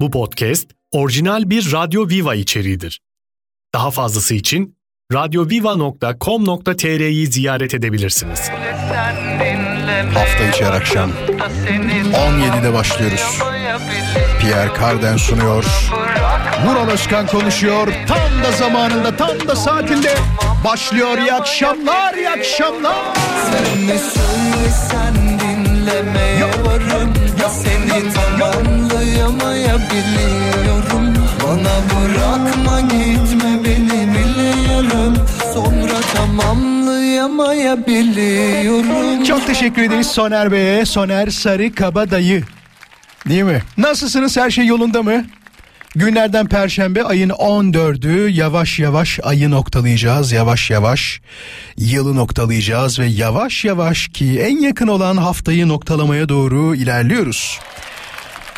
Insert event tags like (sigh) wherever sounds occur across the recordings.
Bu podcast orijinal bir Radyo Viva içeriğidir. Daha fazlası için radyoviva.com.tr'yi ziyaret edebilirsiniz. Hafta içi her akşam 17'de başlıyoruz. Pierre Carden sunuyor. Vural Özkan konuşuyor. Tam da zamanında, tam da saatinde başlıyor. İyi akşamlar, iyi akşamlar. Sen ne söylesen dinlemeye Seni tamamlayamayabiliyorum Bana bırakma gitme beni biliyorum Sonra tamamlayamayabiliyorum Çok teşekkür ederiz Soner Bey'e. Soner Sarı Kabadayı. Değil mi? Nasılsınız? Her şey yolunda mı? Günlerden Perşembe ayın 14'ü yavaş yavaş ayı noktalayacağız. Yavaş yavaş yılı noktalayacağız ve yavaş yavaş ki en yakın olan haftayı noktalamaya doğru ilerliyoruz.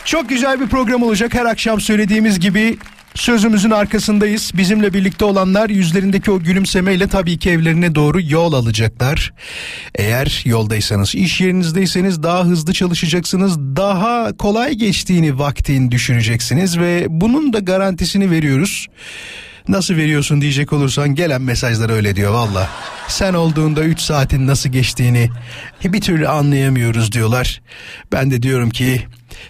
Çok güzel bir program olacak. Her akşam söylediğimiz gibi sözümüzün arkasındayız. Bizimle birlikte olanlar yüzlerindeki o gülümsemeyle tabii ki evlerine doğru yol alacaklar. Eğer yoldaysanız, iş yerinizdeyseniz daha hızlı çalışacaksınız. Daha kolay geçtiğini vaktin düşüneceksiniz ve bunun da garantisini veriyoruz. Nasıl veriyorsun diyecek olursan gelen mesajlar öyle diyor valla. Sen olduğunda 3 saatin nasıl geçtiğini bir türlü anlayamıyoruz diyorlar. Ben de diyorum ki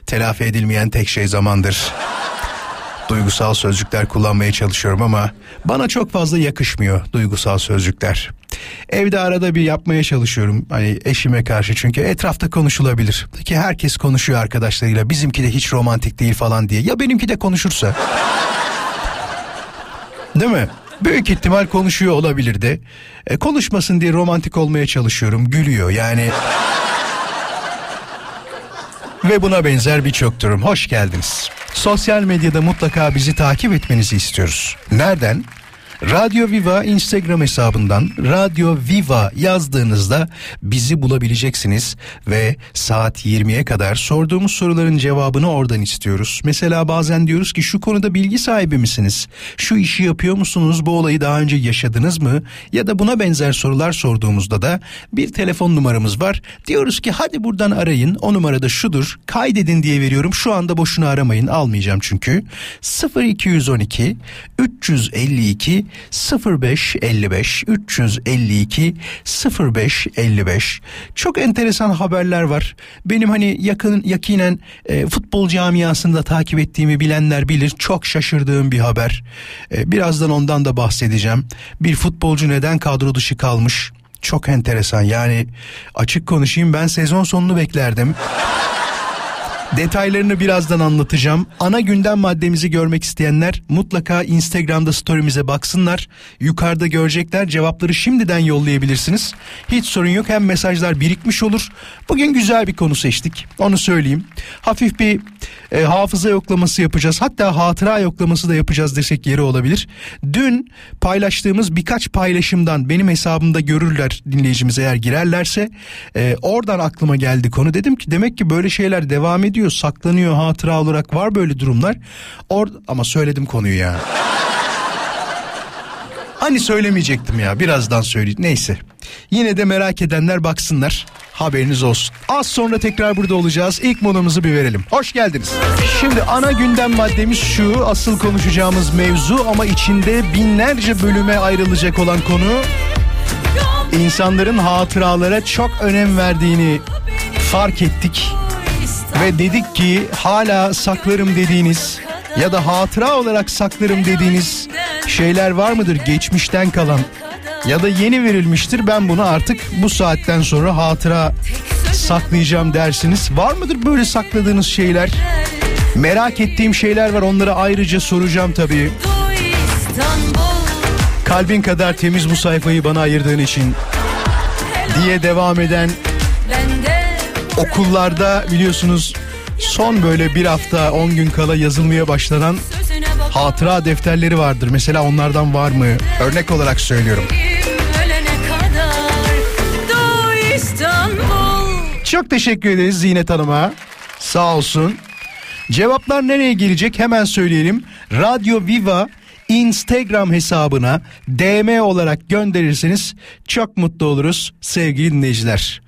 telafi edilmeyen tek şey zamandır duygusal sözcükler kullanmaya çalışıyorum ama bana çok fazla yakışmıyor duygusal sözcükler. Evde arada bir yapmaya çalışıyorum hani eşime karşı çünkü etrafta konuşulabilir. Ki herkes konuşuyor arkadaşlarıyla bizimki de hiç romantik değil falan diye. Ya benimki de konuşursa? Değil mi? Büyük ihtimal konuşuyor olabilir de. E, konuşmasın diye romantik olmaya çalışıyorum. Gülüyor yani. Ve buna benzer birçok durum. Hoş geldiniz. Sosyal medyada mutlaka bizi takip etmenizi istiyoruz. Nereden? Radyo Viva Instagram hesabından Radyo Viva yazdığınızda bizi bulabileceksiniz ve saat 20'ye kadar sorduğumuz soruların cevabını oradan istiyoruz. Mesela bazen diyoruz ki şu konuda bilgi sahibi misiniz? Şu işi yapıyor musunuz? Bu olayı daha önce yaşadınız mı? Ya da buna benzer sorular sorduğumuzda da bir telefon numaramız var. Diyoruz ki hadi buradan arayın. O numarada şudur. Kaydedin diye veriyorum. Şu anda boşuna aramayın. Almayacağım çünkü. 0212 352 0555 352 0555 çok enteresan haberler var. Benim hani yakın yakinen e, futbol camiasında takip ettiğimi bilenler bilir. Çok şaşırdığım bir haber. E, birazdan ondan da bahsedeceğim. Bir futbolcu neden kadro dışı kalmış? Çok enteresan. Yani açık konuşayım ben sezon sonunu beklerdim. Detaylarını birazdan anlatacağım. Ana gündem maddemizi görmek isteyenler mutlaka Instagram'da story'mize baksınlar. Yukarıda görecekler. Cevapları şimdiden yollayabilirsiniz. Hiç sorun yok. Hem mesajlar birikmiş olur. Bugün güzel bir konu seçtik. Onu söyleyeyim. Hafif bir e, hafıza yoklaması yapacağız. Hatta hatıra yoklaması da yapacağız desek yeri olabilir. Dün paylaştığımız birkaç paylaşımdan benim hesabımda görürler dinleyicimiz eğer girerlerse e, oradan aklıma geldi konu. Dedim ki demek ki böyle şeyler devam ediyor, saklanıyor hatıra olarak var böyle durumlar. Or ama söyledim konuyu ya. Hani söylemeyecektim ya birazdan söyleyeyim neyse. Yine de merak edenler baksınlar haberiniz olsun. Az sonra tekrar burada olacağız. İlk molamızı bir verelim. Hoş geldiniz. Şimdi ana gündem maddemiz şu. Asıl konuşacağımız mevzu ama içinde binlerce bölüme ayrılacak olan konu insanların hatıralara çok önem verdiğini fark ettik. Ve dedik ki hala saklarım dediğiniz ya da hatıra olarak saklarım dediğiniz şeyler var mıdır geçmişten kalan ya da yeni verilmiştir ben bunu artık bu saatten sonra hatıra saklayacağım dersiniz. Var mıdır böyle sakladığınız şeyler? Merak ettiğim şeyler var onları ayrıca soracağım tabii. Kalbin kadar temiz bu sayfayı bana ayırdığın için diye devam eden okullarda biliyorsunuz son böyle bir hafta 10 gün kala yazılmaya başlanan hatıra defterleri vardır. Mesela onlardan var mı? Örnek olarak söylüyorum. Çok teşekkür ederiz Zinet Hanım'a. Sağ olsun. Cevaplar nereye gelecek hemen söyleyelim. Radyo Viva Instagram hesabına DM olarak gönderirseniz çok mutlu oluruz sevgili dinleyiciler.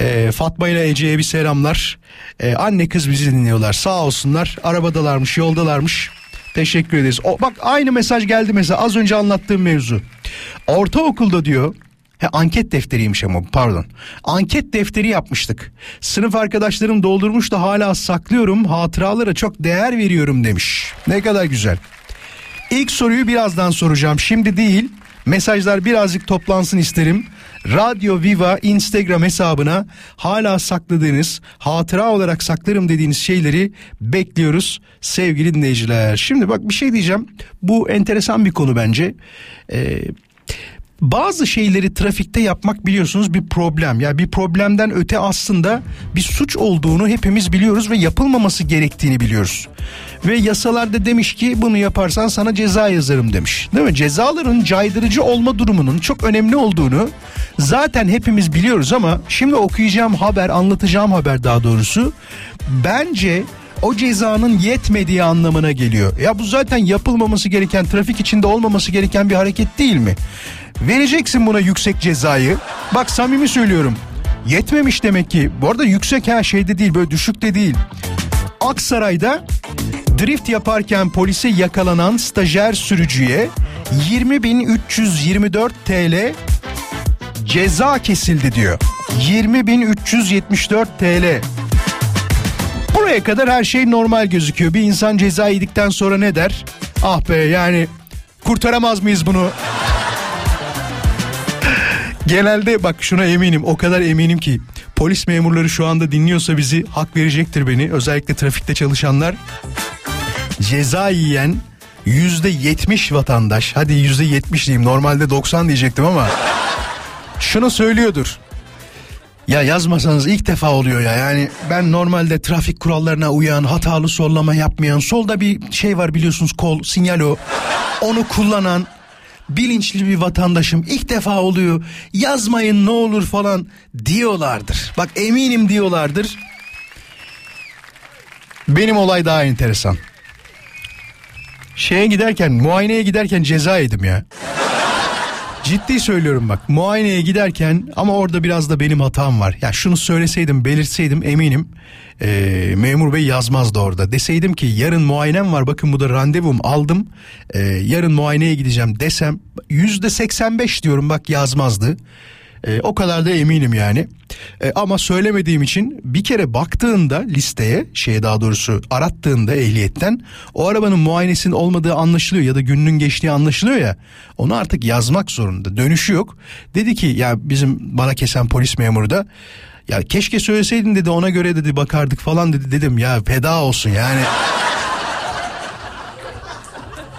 Ee, Fatma ile Ece'ye bir selamlar. Ee, anne kız bizi dinliyorlar. Sağ olsunlar. Arabadalarmış, yoldalarmış. Teşekkür ederiz. O, bak aynı mesaj geldi mesela az önce anlattığım mevzu. Ortaokulda diyor He, anket defteriymiş ama pardon. Anket defteri yapmıştık. Sınıf arkadaşlarım doldurmuş da hala saklıyorum. Hatıralara çok değer veriyorum demiş. Ne kadar güzel. İlk soruyu birazdan soracağım. Şimdi değil. Mesajlar birazcık toplansın isterim. Radyo Viva Instagram hesabına hala sakladığınız, hatıra olarak saklarım dediğiniz şeyleri bekliyoruz sevgili dinleyiciler. Şimdi bak bir şey diyeceğim. Bu enteresan bir konu bence. Ee, bazı şeyleri trafikte yapmak biliyorsunuz bir problem. Ya yani bir problemden öte aslında bir suç olduğunu hepimiz biliyoruz ve yapılmaması gerektiğini biliyoruz. Ve yasalarda demiş ki bunu yaparsan sana ceza yazarım demiş. Değil mi? Cezaların caydırıcı olma durumunun çok önemli olduğunu zaten hepimiz biliyoruz ama şimdi okuyacağım haber, anlatacağım haber daha doğrusu bence o cezanın yetmediği anlamına geliyor. Ya bu zaten yapılmaması gereken, trafik içinde olmaması gereken bir hareket değil mi? Vereceksin buna yüksek cezayı. Bak samimi söylüyorum. Yetmemiş demek ki. Bu arada yüksek her şeyde değil böyle düşük de değil. Aksaray'da drift yaparken polise yakalanan stajyer sürücüye 20.324 TL ceza kesildi diyor. 20.374 TL. Buraya kadar her şey normal gözüküyor. Bir insan ceza yedikten sonra ne der? Ah be yani kurtaramaz mıyız bunu? Genelde bak şuna eminim o kadar eminim ki polis memurları şu anda dinliyorsa bizi hak verecektir beni. Özellikle trafikte çalışanlar ceza yiyen yüzde yetmiş vatandaş hadi yüzde yetmiş diyeyim normalde 90 diyecektim ama şunu söylüyordur. Ya yazmasanız ilk defa oluyor ya yani ben normalde trafik kurallarına uyan hatalı sollama yapmayan solda bir şey var biliyorsunuz kol sinyal o onu kullanan bilinçli bir vatandaşım ilk defa oluyor yazmayın ne olur falan diyorlardır. Bak eminim diyorlardır. Benim olay daha enteresan. Şeye giderken muayeneye giderken ceza yedim ya. Ciddi söylüyorum bak muayeneye giderken ama orada biraz da benim hatam var. Ya şunu söyleseydim belirtseydim eminim e, memur bey yazmazdı orada. Deseydim ki yarın muayenem var bakın bu da randevum aldım e, yarın muayeneye gideceğim desem yüzde 85 diyorum bak yazmazdı. E, o kadar da eminim yani. E, ama söylemediğim için bir kere baktığında listeye şeye daha doğrusu arattığında ehliyetten o arabanın muayenesinin olmadığı anlaşılıyor ya da gününün geçtiği anlaşılıyor ya onu artık yazmak zorunda dönüşü yok. Dedi ki ya bizim bana kesen polis memuru da ya keşke söyleseydin dedi ona göre dedi bakardık falan dedi dedim ya feda olsun yani. (laughs)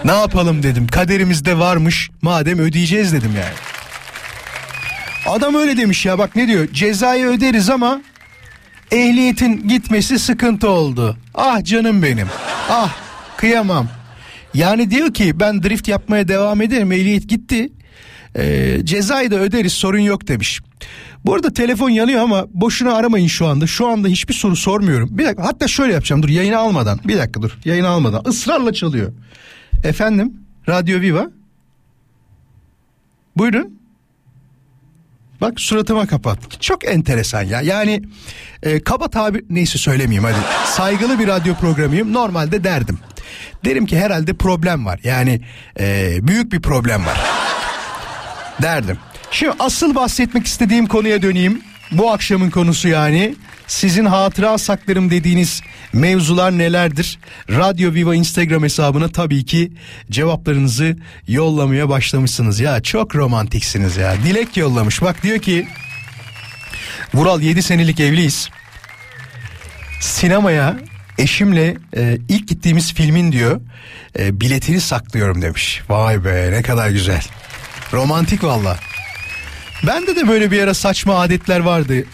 ne yapalım dedim kaderimizde varmış madem ödeyeceğiz dedim yani. Adam öyle demiş ya bak ne diyor cezayı öderiz ama ehliyetin gitmesi sıkıntı oldu. Ah canım benim ah kıyamam. Yani diyor ki ben drift yapmaya devam ederim ehliyet gitti ee, cezayı da öderiz sorun yok demiş. Bu arada telefon yanıyor ama boşuna aramayın şu anda. Şu anda hiçbir soru sormuyorum. Bir dakika hatta şöyle yapacağım dur yayını almadan. Bir dakika dur yayını almadan. ısrarla çalıyor. Efendim Radyo Viva. Buyurun. Bak suratıma kapat. Çok enteresan ya. Yani e, kaba tabir neyse söylemeyeyim hadi. Saygılı bir radyo programıyım. Normalde derdim. Derim ki herhalde problem var. Yani e, büyük bir problem var. derdim. Şimdi asıl bahsetmek istediğim konuya döneyim. Bu akşamın konusu yani. Sizin hatıra saklarım dediğiniz mevzular nelerdir? Radyo Viva Instagram hesabına tabii ki cevaplarınızı yollamaya başlamışsınız. Ya çok romantiksiniz ya. Dilek yollamış. Bak diyor ki Vural 7 senelik evliyiz. Sinemaya eşimle e, ilk gittiğimiz filmin diyor e, biletini saklıyorum demiş. Vay be ne kadar güzel. Romantik valla. Bende de böyle bir ara saçma adetler vardı.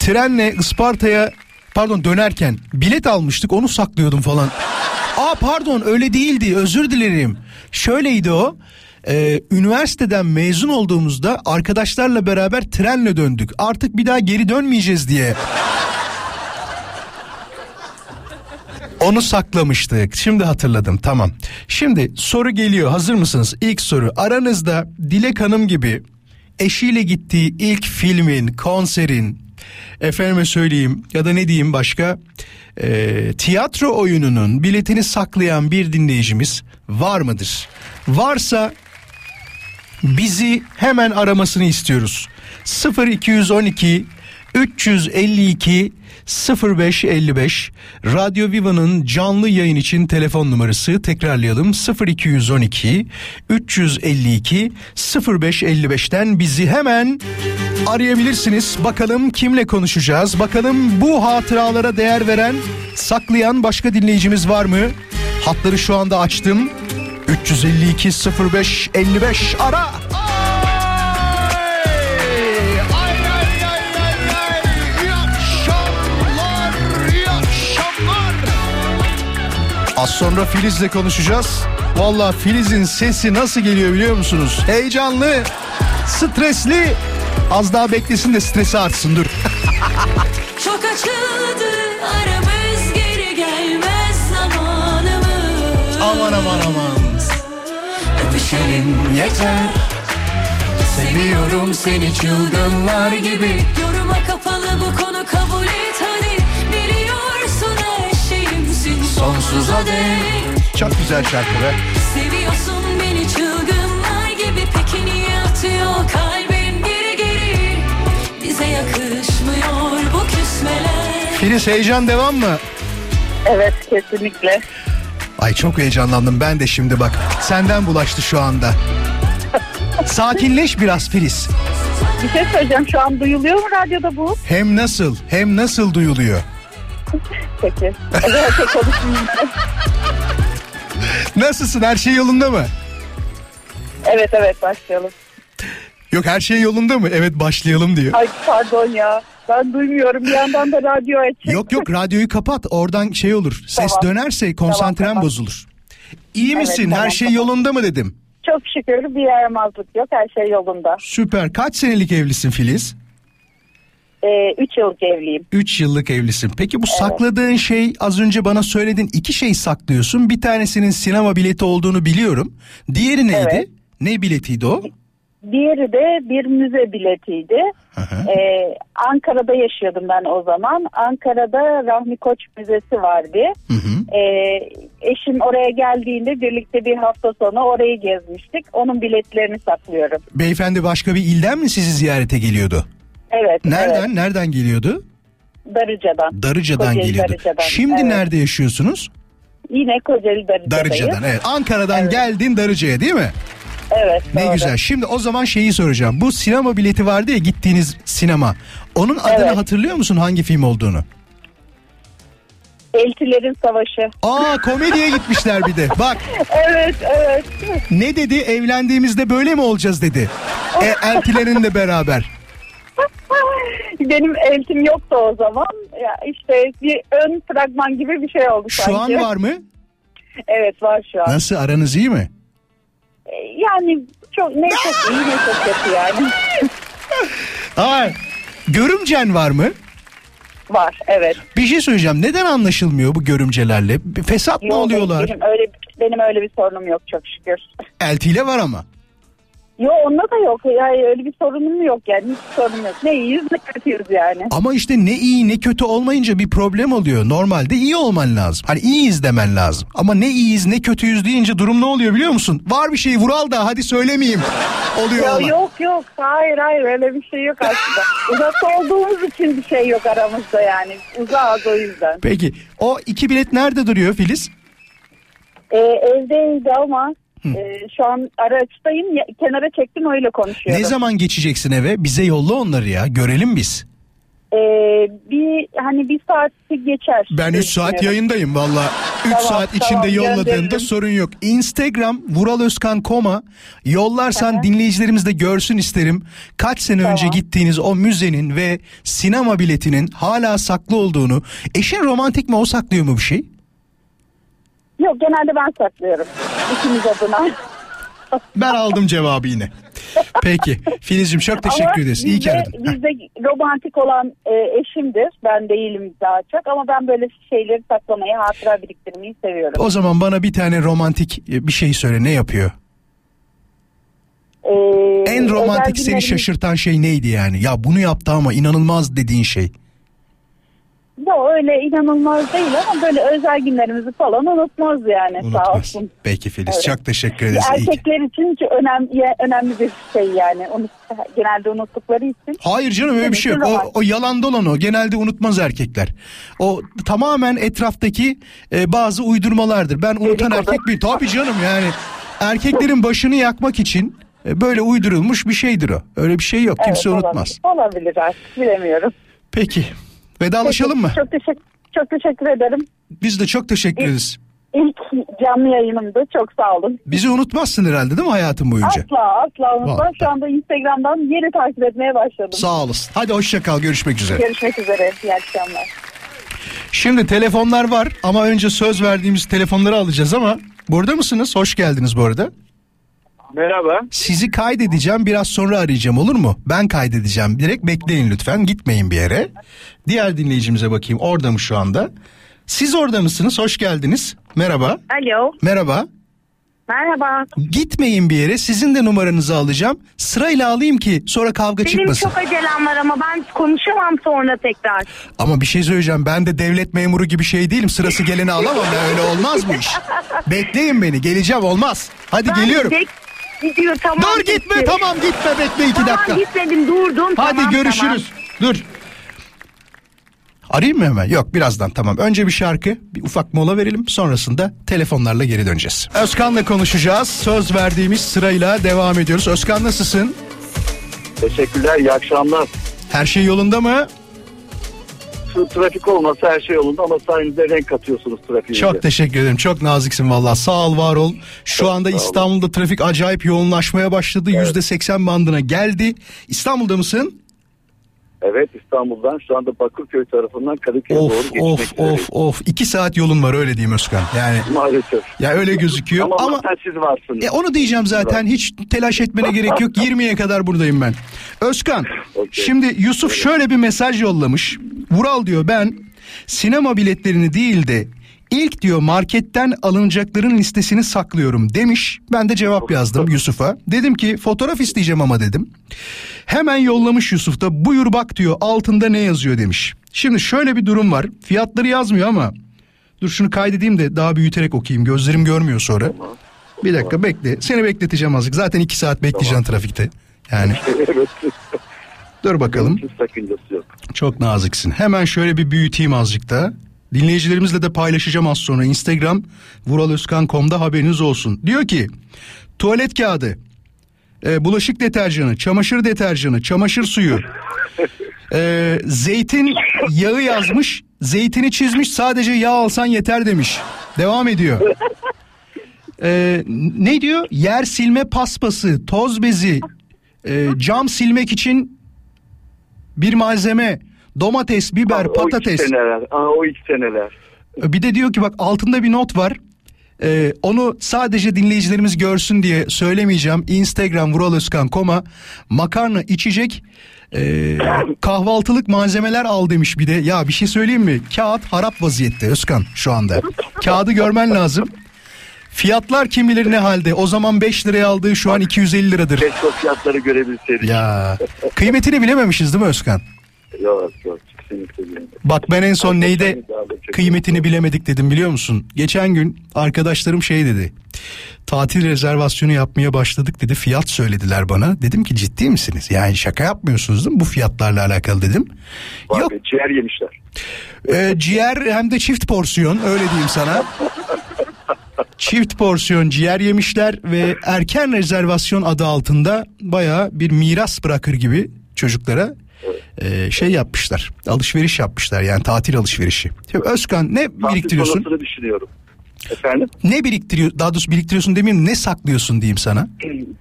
Trenle Isparta'ya pardon dönerken bilet almıştık onu saklıyordum falan. (laughs) Aa pardon öyle değildi özür dilerim. Şöyleydi o. Ee, üniversiteden mezun olduğumuzda arkadaşlarla beraber trenle döndük. Artık bir daha geri dönmeyeceğiz diye. (laughs) Onu saklamıştık. Şimdi hatırladım. Tamam. Şimdi soru geliyor. Hazır mısınız? İlk soru. Aranızda Dilek Hanım gibi eşiyle gittiği ilk filmin, konserin, efendime söyleyeyim ya da ne diyeyim başka Ee, tiyatro oyununun biletini saklayan bir dinleyicimiz var mıdır? Varsa bizi hemen aramasını istiyoruz. 0212 352 0555 Radyo Viva'nın canlı yayın için telefon numarası tekrarlayalım 0212 352 0555'ten bizi hemen arayabilirsiniz. Bakalım kimle konuşacağız? Bakalım bu hatıralara değer veren, saklayan başka dinleyicimiz var mı? Hatları şu anda açtım. 352 05 55 ara. Az sonra Filiz'le konuşacağız. Valla Filiz'in sesi nasıl geliyor biliyor musunuz? Heyecanlı, stresli. Az daha beklesin de stresi artsın dur. (laughs) Çok açıldı aramız geri gelmez zamanımız aman aman aman. Öpüşelim Yeter. Seviyorum seni çılgınlar gibi Yoruma kapalı bu konu kabul et sonsuza dek Çok güzel şarkı be. Seviyorsun beni çılgınlar gibi Peki niye atıyor kalbin geri geri Bize yakışmıyor bu küsmeler Filiz heyecan devam mı? Evet kesinlikle. Ay çok heyecanlandım ben de şimdi bak. Senden bulaştı şu anda. Sakinleş biraz Filiz. Bir şey söyleyeceğim şu an duyuluyor mu radyoda bu? Hem nasıl hem nasıl duyuluyor. Peki. Özellikle. Nasılsın her şey yolunda mı? Evet evet başlayalım. Yok her şey yolunda mı? Evet başlayalım diyor. Ay pardon ya. Ben duymuyorum. Bir yandan da radyo açık. Yok yok radyoyu kapat oradan şey olur. Ses Tamam. dönerse konsantren tamam. bozulur. İyi Evet, misin? her tamam, şey tamam. yolunda mı dedim. Çok şükür bir yaramazlık yok. Her şey yolunda. Süper. Kaç senelik evlisin Filiz? Ee, üç yıllık evliyim. 3 yıllık evlisin. Peki bu sakladığın şey az önce bana söyledin iki şey saklıyorsun. Bir tanesinin sinema bileti olduğunu biliyorum. Diğeri neydi? Evet. Ne biletiydi o? Diğeri de bir müze biletiydi. Hı hı. Ee, Ankara'da yaşıyordum ben o zaman. Ankara'da Rahmi Koç Müzesi vardı. Hı hı. Ee, eşim oraya geldiğinde birlikte bir hafta sonu orayı gezmiştik. Onun biletlerini saklıyorum. Beyefendi başka bir ilden mi sizi ziyarete geliyordu? Evet. Nereden? evet. Nereden geliyordu? Darıca'dan. Darıca'dan Kocaeli geliyordu. Darıca'dan, Şimdi evet. nerede yaşıyorsunuz? Yine Kocaeli Darıca'dayız. Darıca'dan. Evet. Ankara'dan Evet. geldin Darıca'ya değil mi? Evet. Ne doğru. güzel. Şimdi o zaman şeyi soracağım. Bu sinema bileti vardı ya gittiğiniz sinema. Onun adını Evet. hatırlıyor musun hangi film olduğunu? Eltilerin Savaşı. Aa komediye (laughs) gitmişler bir de. Bak Evet evet. ne dedi evlendiğimizde böyle mi olacağız dedi. E, eltilerinle beraber. (laughs) Benim eltim yoktu o zaman. Ya işte bir ön fragman gibi bir şey oldu Şu sanki. an var mı? Evet var şu an. Nasıl aranız iyi mi? Ee, Yani çok ne çok iyi ne çok kötü yani. (laughs) Hayır. Görümcen var mı? Var evet. Bir şey söyleyeceğim. Neden anlaşılmıyor bu görümcelerle? Bir Fesat mı Yok, oluyorlar? Benim öyle benim öyle bir sorunum yok çok şükür. Eltiyle var ama. Yok onda da yok. Yani öyle bir sorunum yok yani. Hiç sorunum yok. Ne iyiyiz ne kötüyüz yani. Ama işte ne iyi ne kötü olmayınca bir problem oluyor. Normalde iyi olman lazım. Hani iyiyiz demen lazım. Ama ne iyiyiz ne kötüyüz deyince durum ne oluyor biliyor musun? Var bir şey Vural da hadi söylemeyeyim. Oluyor Ya olan. yok yok hayır hayır öyle bir şey yok aslında. (laughs) Uzakta olduğumuz için bir şey yok aramızda yani. Uzağız o yüzden. Peki o iki bilet nerede duruyor Filiz? Ee, evdeydi ama e, şu an araçtayım. Ya- Kenara çektim öyle konuşuyorum. Ne zaman geçeceksin eve? Bize yolla onları ya. Görelim biz. Ee, bir hani bir saati geçer. Ben diye 3 saat düşünüyorum. yayındayım valla. 3 Tamam, saat içinde tamam, yolladığında gönderirim. sorun yok. Instagram Vural Özkan Koma yollarsan Aha. dinleyicilerimiz de görsün isterim. Kaç sene Tamam. önce gittiğiniz o müzenin ve sinema biletinin hala saklı olduğunu. Eşin romantik mi o saklıyor mu bir şey? Yok genelde ben saklıyorum. İkimiz adına. Ben aldım cevabı yine. Peki Filizciğim çok teşekkür Ama ederiz. İyi ki aradın. Bizde romantik olan e, eşimdir. Ben değilim daha çok ama ben böyle şeyleri saklamayı, hatıra biriktirmeyi seviyorum. O zaman bana bir tane romantik e, bir şey söyle ne yapıyor? Ee, En romantik seni şaşırtan şey neydi yani? Ya bunu yaptı ama inanılmaz dediğin şey. Yok öyle inanılmaz değil ama böyle özel günlerimizi falan unutmaz yani sağ Unutmaz. olsun. Peki Filiz Evet. çok teşekkür ederiz. Erkekler için çok önemli, önemli bir şey yani. Unut, genelde unuttukları için. Hayır canım öyle bir şey yok. O, o yalan dolan o. Genelde unutmaz erkekler. O tamamen etraftaki e, bazı uydurmalardır. Ben unutan Dedikodu. erkek bir tabii canım yani erkeklerin başını yakmak için e, böyle uydurulmuş bir şeydir o. Öyle bir şey yok. Kimse Evet, unutmaz. Olabilir, olabilir artık bilemiyorum. Peki. Vedalaşalım mı? Çok teşekkür, çok teşekkür ederim. Biz de çok teşekkür ederiz. İlk canlı yayınımdı. Çok sağ olun. Bizi unutmazsın herhalde değil mi hayatın boyunca? Asla asla unutmam. Şu anda Instagram'dan yeni takip etmeye başladım. Sağ olasın. Hadi hoşça kal. Görüşmek üzere. Görüşmek üzere. İyi akşamlar. Şimdi telefonlar var ama önce söz verdiğimiz telefonları alacağız ama burada mısınız? Hoş geldiniz bu arada. Merhaba. Sizi kaydedeceğim biraz sonra arayacağım olur mu? Ben kaydedeceğim direkt bekleyin lütfen gitmeyin bir yere. Diğer dinleyicimize bakayım orada mı şu anda? Siz orada mısınız? Hoş geldiniz. Merhaba. Alo. Merhaba. Merhaba. Gitmeyin bir yere sizin de numaranızı alacağım. Sırayla alayım ki sonra kavga Benim çıkmasın. çok acelem var ama ben konuşamam sonra tekrar. Ama bir şey söyleyeceğim ben de devlet memuru gibi şey değilim. Sırası geleni alamam ya öyle olmaz bu iş. (laughs) Bekleyin beni geleceğim olmaz. Hadi Ben geliyorum. gidecek- Gidiyor tamam. Dur gitme gitti. tamam gitme bekle iki Tamam dakika. gitmedim durdum. Hadi tamam, görüşürüz. Dur. Arayayım mı hemen? Yok birazdan tamam. Önce bir şarkı, bir ufak mola verelim. Sonrasında telefonlarla geri döneceğiz. Özkan'la konuşacağız. Söz verdiğimiz sırayla devam ediyoruz. Özkan nasılsın? Teşekkürler. İyi akşamlar. Her şey yolunda mı? Trafik olmasa her şey yolunda ama sayenizde renk katıyorsunuz trafiğe. Çok teşekkür ederim. Çok naziksin valla. Sağ ol, var ol. Şu anda sağ olun. İstanbul'da trafik acayip yoğunlaşmaya başladı. Yüzde seksen bandına geldi. İstanbul'da mısın? Evet İstanbul'dan şu anda Bakırköy tarafından Kadıköy'e Of doğru geçmek of üzereyim. of of. İki saat yolun var öyle diyeyim Özkan. Yani Maalesef. ya öyle gözüküyor Ama, ama siz varsınız. E onu diyeceğim zaten hiç telaş etmene gerek yok (laughs) 20'ye kadar buradayım ben. Özkan Okey. şimdi Yusuf şöyle bir mesaj yollamış. Vural diyor ben sinema biletlerini değil de ilk diyor marketten alınacakların listesini saklıyorum demiş. Ben de cevap yazdım Yusuf'a. Dedim ki fotoğraf isteyeceğim ama dedim. Hemen yollamış Yusuf da buyur bak diyor altında ne yazıyor demiş. Şimdi şöyle bir durum var fiyatları yazmıyor ama dur şunu kaydedeyim de daha büyüterek okuyayım gözlerim görmüyor sonra. Bir dakika bekle. Seni bekleteceğim azıcık. Zaten iki saat bekleyeceksin trafikte. Yani. (laughs) dur bakalım. Hiç sakıncası yok. Çok naziksin. Hemen şöyle bir büyüteyim azıcık da. Dinleyicilerimizle de paylaşacağım az sonra. Instagram vuraloskan.com'da haberiniz olsun. Diyor ki tuvalet kağıdı, e, bulaşık deterjanı, çamaşır deterjanı, çamaşır suyu, (laughs) e, zeytin yağı yazmış. Zeytini çizmiş sadece yağ alsan yeter demiş. Devam ediyor. (laughs) E, ne diyor? Yer silme paspası, toz bezi, e, cam silmek için bir malzeme, domates, biber, O iki patates. seneler. Aa, o iki seneler. Bir de diyor ki bak altında bir not var. Ee, onu sadece dinleyicilerimiz görsün diye söylemeyeceğim. Instagram vuraloskan.com'a makarna içecek e, (coughs) kahvaltılık malzemeler al demiş bir de. Ya bir şey söyleyeyim mi? Kağıt harap vaziyette Özkan şu anda. Kağıdı görmen lazım. Fiyatlar kim bilir ne halde. O zaman 5 liraya aldığı şu an 250 liradır. Keşke o fiyatları görebilseydik. Ya kıymetini bilememişiz değil mi Özkan? Yok yok. Kesinlikle. Bak ben en son neyde kıymetini bilemedik dedim biliyor musun? Geçen gün arkadaşlarım şey dedi. Tatil rezervasyonu yapmaya başladık dedi. Fiyat söylediler bana. Dedim ki ciddi misiniz? Yani şaka yapmıyorsunuz değil mi bu fiyatlarla alakalı dedim. Vay Yok be, ciğer yemişler. e, ciğer hem de çift porsiyon öyle diyeyim sana. (laughs) Çift porsiyon ciğer yemişler ve erken rezervasyon adı altında baya bir miras bırakır gibi çocuklara e, şey yapmışlar. Alışveriş yapmışlar yani tatil alışverişi. Şimdi Özkan ne Tatil biriktiriyorsun? sonrasını düşünüyorum. Efendim? Ne biriktiriyor? Daha doğrusu biriktiriyorsun demeyeyim ne saklıyorsun diyeyim sana.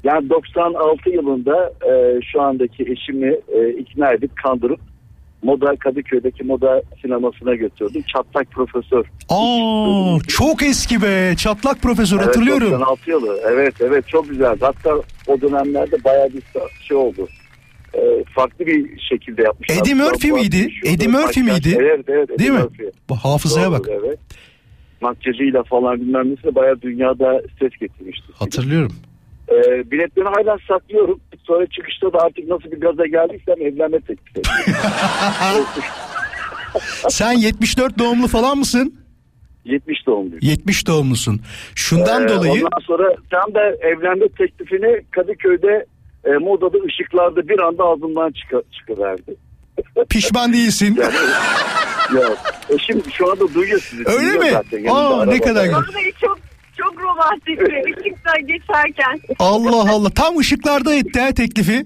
Yani 96 yılında e, şu andaki eşimi e, ikna edip kandırıp Moda Kadıköy'deki moda sinemasına götürdüm. Çatlak Profesör. Aa çok eski be. Çatlak profesör Evet, hatırlıyorum. 96 yılı. Evet evet çok güzel. Hatta o dönemlerde bayağı bir şey oldu. E, farklı bir şekilde yapmışlar. Eddie Murphy miydi? Eddie Murphy miydi? Evet evet. Eddie Değil mi? Murphy. Bu hafızaya bak. Doğrudur, Evet. Makyajıyla falan bilmem nesi bayağı dünyada ses getirmişti. Hatırlıyorum. Ee, biletleri hala saklıyorum. Sonra çıkışta da artık nasıl bir gaza geldiysem evlenme teklif. (laughs) Sen 74 doğumlu falan mısın? 70 doğumluyum. 70 doğumlusun. Şundan Ee, dolayı Ondan sonra tam da evlenme teklifini Kadıköy'de e, modada ışıklarda bir anda ağzımdan çıka, çıkıverdi. (laughs) pişman değilsin. ya, eşim şu anda duyuyor sizi. Öyle mi? zaten Aa, ne kadar güzel. Vallahi çok çok romantik bir ışıktan geçerken. Allah Allah. Tam ışıklarda etti ha teklifi.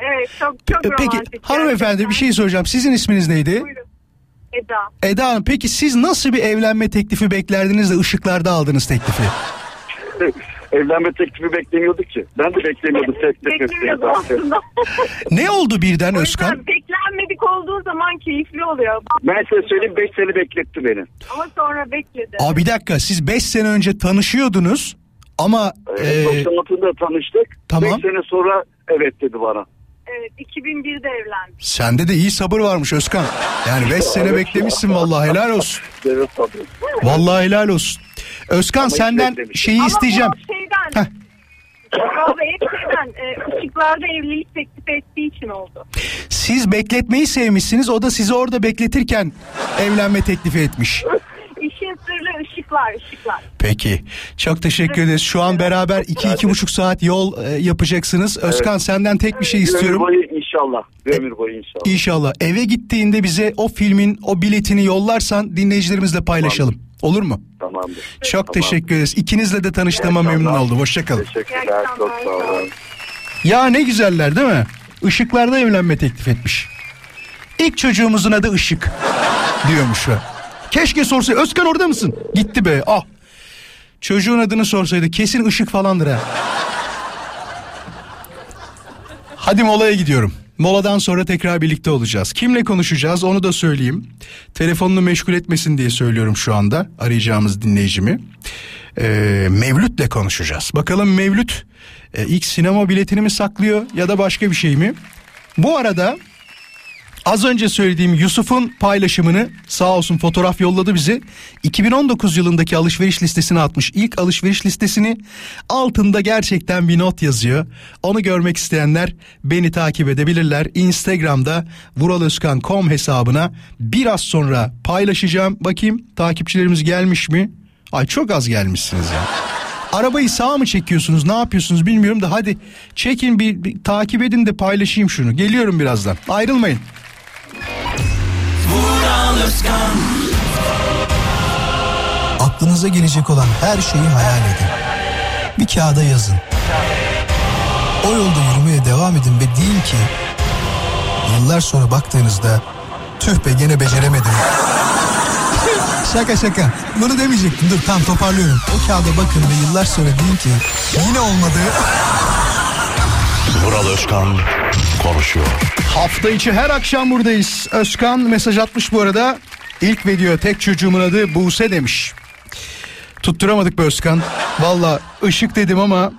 Evet çok çok E, Peki romantik. hanımefendi gerçekten. bir şey soracağım. Sizin isminiz neydi? Buyurun. Eda. Eda Hanım peki siz nasıl bir evlenme teklifi beklerdiniz de ışıklarda aldınız teklifi? (laughs) Evlenme teklifi beklemiyorduk ki. Ben de beklemiyordum Beklemiyordum aslında. (laughs) Ne oldu birden Özkan? beklenmedik olduğu zaman keyifli oluyor. Ben size söyleyeyim 5 sene bekletti beni. Ama sonra bekledi. Aa bir dakika siz 5 sene önce tanışıyordunuz ama Ee, e, 96'da tanıştık. tamam. 5 sene sonra evet dedi bana. Evet 2001'de evlendik. sende de iyi sabır varmış Özkan. Yani 5 sene beklemişsin vallahi helal olsun. Evet. Vallahi helal olsun. Özkan hiç senden şeyi Ama isteyeceğim. bu şeyden. Heh. Vallahi hep şeyden e, ışıklarda evlilik teklif ettiği için oldu. Siz bekletmeyi sevmişsiniz. O da sizi orada bekletirken evlenme teklifi etmiş. İşin sırrı ışıklar ışıklar. Peki. Çok teşekkür ederiz. Şu an beraber iki iki buçuk saat yol e, yapacaksınız. Özkan senden tek bir şey Bir istiyorum. ömür boyu inşallah. Bir ömür boyu inşallah. İnşallah eve gittiğinde bize o filmin o biletini yollarsan dinleyicilerimizle paylaşalım. Olur mu? Tamamdır. Çok Tamam. teşekkür ederiz. İkinizle de tanıştığıma İyi memnun oldum. Hoşçakalın. Teşekkürler. Çok sağ olun. Ya ne güzeller değil mi? Işıklarda evlenme teklif etmiş. İlk çocuğumuzun adı Işık diyormuş o. Keşke sorsaydı. Özkan orada mısın? Gitti be. Ah. Çocuğun adını sorsaydı kesin Işık falandır ha. Hadi molaya gidiyorum. Moladan sonra tekrar birlikte olacağız. Kimle konuşacağız onu da söyleyeyim. Telefonunu meşgul etmesin diye söylüyorum şu anda arayacağımız dinleyicimi. Ee, Mevlüt'le konuşacağız. Bakalım Mevlüt e, ilk sinema biletini mi saklıyor ya da başka bir şey mi? Bu arada Az önce söylediğim Yusuf'un paylaşımını sağ olsun fotoğraf yolladı bize. 2019 yılındaki alışveriş listesine atmış. İlk alışveriş listesini altında gerçekten bir not yazıyor. Onu görmek isteyenler beni takip edebilirler. Instagram'da vuraloskan.com hesabına biraz sonra paylaşacağım. Bakayım takipçilerimiz gelmiş mi? Ay çok az gelmişsiniz ya. Arabayı sağa mı çekiyorsunuz ne yapıyorsunuz bilmiyorum da hadi çekin bir, bir takip edin de paylaşayım şunu. Geliyorum birazdan ayrılmayın. Aklınıza gelecek olan her şeyi hayal edin. Bir kağıda yazın. O yolda yürümeye devam edin ve deyin ki yıllar sonra baktığınızda tüh be gene beceremedim. şaka şaka. Bunu demeyecektim. Dur tam toparlıyorum. O kağıda bakın ve yıllar sonra deyin ki yine olmadı. Vural Özkan konuşuyor. Hafta içi her akşam buradayız. Özkan mesaj atmış bu arada. İlk video tek çocuğumun adı Buse demiş. Tutturamadık be Özkan. Valla ışık dedim ama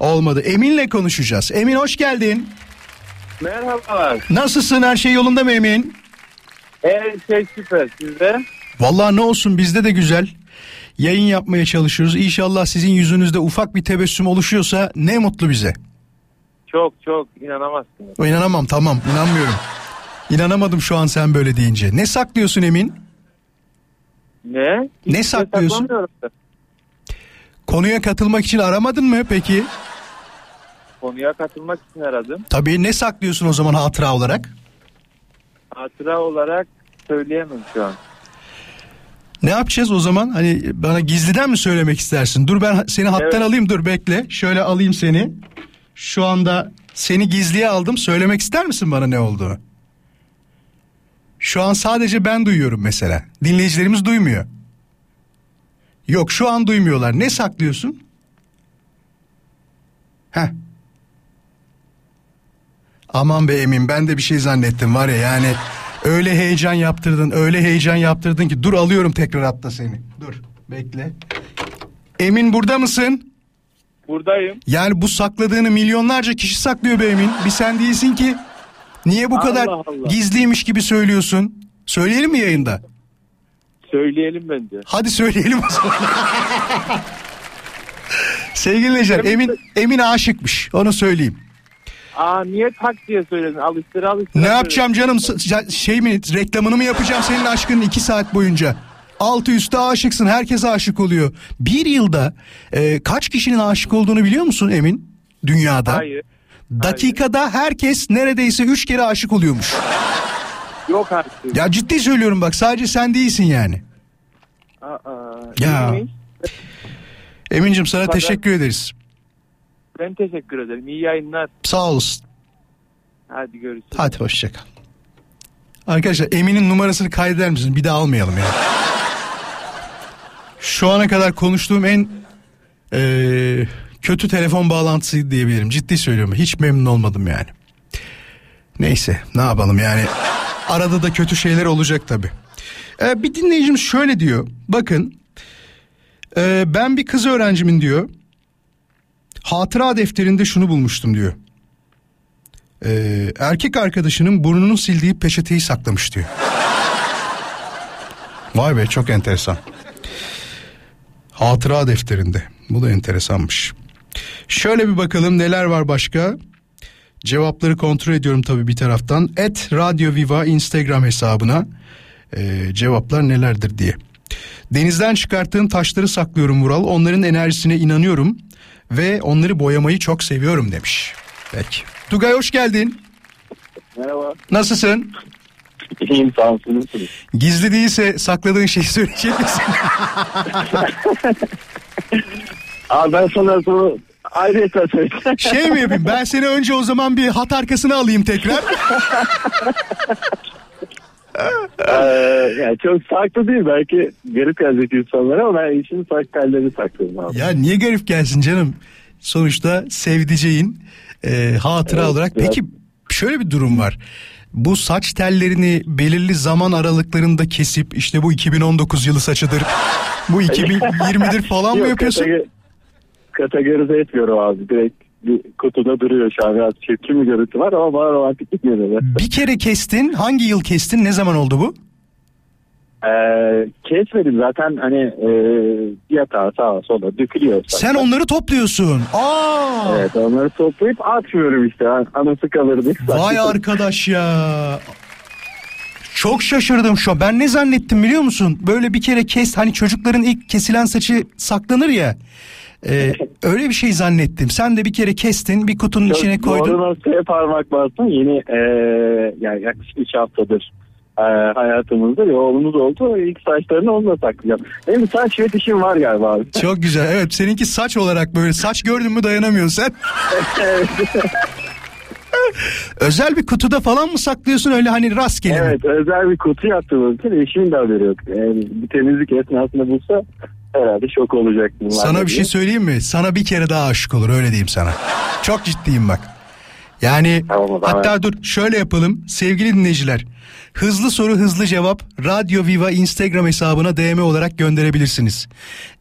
olmadı. Emin'le konuşacağız. Emin hoş geldin. Merhabalar. Nasılsın her şey yolunda mı Emin? Her şey süper sizde. Vallahi ne olsun bizde de güzel. Yayın yapmaya çalışıyoruz. İnşallah sizin yüzünüzde ufak bir tebessüm oluşuyorsa ne mutlu bize. Çok çok inanamazsınız. İnanamam tamam inanmıyorum. İnanamadım şu an sen böyle deyince. Ne saklıyorsun Emin? Ne? Ne Hiçbir şey saklıyorsun? Konuya katılmak için aramadın mı peki? Konuya katılmak için aradım. Tabii ne saklıyorsun o zaman hatıra olarak? Hatıra olarak söyleyemem şu an. Ne yapacağız o zaman? Hani bana gizliden mi söylemek istersin? Dur ben seni hattan Evet. alayım dur bekle. Şöyle alayım seni. Şu anda seni gizliye aldım. Söylemek ister misin bana ne olduğunu? Şu an sadece ben duyuyorum mesela. Dinleyicilerimiz duymuyor. Yok şu an duymuyorlar. Ne saklıyorsun? Heh. Aman be Emin ben de bir şey zannettim var ya yani öyle heyecan yaptırdın öyle heyecan yaptırdın ki dur alıyorum tekrar hatta seni. Dur bekle. Emin burada mısın? Buradayım. Yani bu sakladığını milyonlarca kişi saklıyor be Emin. Bir sen değilsin ki. Niye bu Allah kadar Allah. gizliymiş gibi söylüyorsun? Söyleyelim mi yayında? Söyleyelim bence. Hadi söyleyelim o zaman. Sevgili dinleyiciler Emin, Emin aşıkmış onu söyleyeyim. Aa niye tak diye söyledin? Alıştır alıştır. Ne yapacağım canım şey mi reklamını mı yapacağım senin aşkının iki saat boyunca? Altı üstü aşıksın herkes aşık oluyor. Bir yılda e, kaç kişinin aşık olduğunu biliyor musun Emin? Dünyada. Hayır. Dakikada herkes neredeyse üç kere aşık oluyormuş. Yok artık. Ya ciddi söylüyorum bak sadece sen değilsin yani. Aa, Ya. Emin'cim sana Fakat- teşekkür ederiz. Ben teşekkür ederim. İyi yayınlar. Sağ olasın. Hadi görüşürüz. Hadi hoşçakal. Arkadaşlar Emin'in numarasını kaydeder misiniz? Bir daha almayalım ya. Şu ana kadar konuştuğum en eee, kötü telefon bağlantısıydı diyebilirim. Ciddi söylüyorum. Hiç memnun olmadım yani. Neyse ne yapalım yani. Arada da kötü şeyler olacak tabii. Ee, bir dinleyicimiz şöyle diyor. Bakın ee, ben bir kız öğrencimin diyor. Hatıra defterinde şunu bulmuştum diyor. Ee, erkek arkadaşının burnunu sildiği peçeteyi saklamış diyor. Vay be çok enteresan. Hatıra defterinde. Bu da enteresanmış. Şöyle bir bakalım neler var başka. Cevapları kontrol ediyorum tabii bir taraftan. Et Radio Viva Instagram hesabına ee, cevaplar nelerdir diye. Denizden çıkarttığım taşları saklıyorum Vural. Onların enerjisine inanıyorum ve onları boyamayı çok seviyorum demiş. Peki. Tugay hoş geldin. Merhaba. Nasılsın? Nasılsınız? Gizli değilse sakladığın şeyi söyleyecek misin? (laughs) Abi ben sana sonra ayrıca söyleyeceğim. şey mi yapayım ben seni önce o zaman bir hat arkasına alayım tekrar. Ee, yani çok saklı değil belki garip gelecek insanlara ama ben işin sak tellerini saklıyorum abi. ya niye garip gelsin canım? Sonuçta sevdiceğin e, hatıra Evet, olarak. Peki şöyle bir durum var. Bu saç tellerini belirli zaman aralıklarında kesip işte bu 2019 yılı saçıdır. Bu 2020'dir falan mı Yok, yapıyorsun? kategori- Kategorize etmiyorum abi. Direkt bir kutuda duruyor şu an. Biraz çirkin bir görüntü var ama bana romantik geliyor. Bir kere kestin. Hangi yıl kestin? Ne zaman oldu bu? Ee, kesmedim zaten hani e, yatağa sağa sola dökülüyor. Sen onları topluyorsun. Aa! Evet onları toplayıp atmıyorum işte. Anası kalır diye. Vay arkadaş ya. Çok şaşırdım şu an. Ben ne zannettim biliyor musun? Böyle bir kere kes hani çocukların ilk kesilen saçı saklanır ya. Ee, (laughs) öyle bir şey zannettim. Sen de bir kere kestin, bir kutunun Çok içine koydun. Doğru noktaya parmak bastın. Yeni e, yani yaklaşık 3 haftadır e, hayatımızda oğlumuz oldu. İlk saçlarını onunla saklayacağım. Benim saç fetişim var galiba abi. (laughs) Çok güzel. Evet, seninki saç olarak böyle saç gördün mü dayanamıyorsun sen. (laughs) (laughs) Özel bir kutuda falan mı saklıyorsun öyle hani rastgele mi? Evet özel bir kutu yaptığımız için eşimin de haberi yok. Yani bir temizlik esnasında bulsa herhalde şok olacak. bunlar Sana bir diye. şey söyleyeyim mi? Sana bir kere daha aşık olur öyle diyeyim sana. Çok ciddiyim bak. Yani hatta dur şöyle yapalım sevgili dinleyiciler. Hızlı soru hızlı cevap Radyo Viva Instagram hesabına DM olarak gönderebilirsiniz.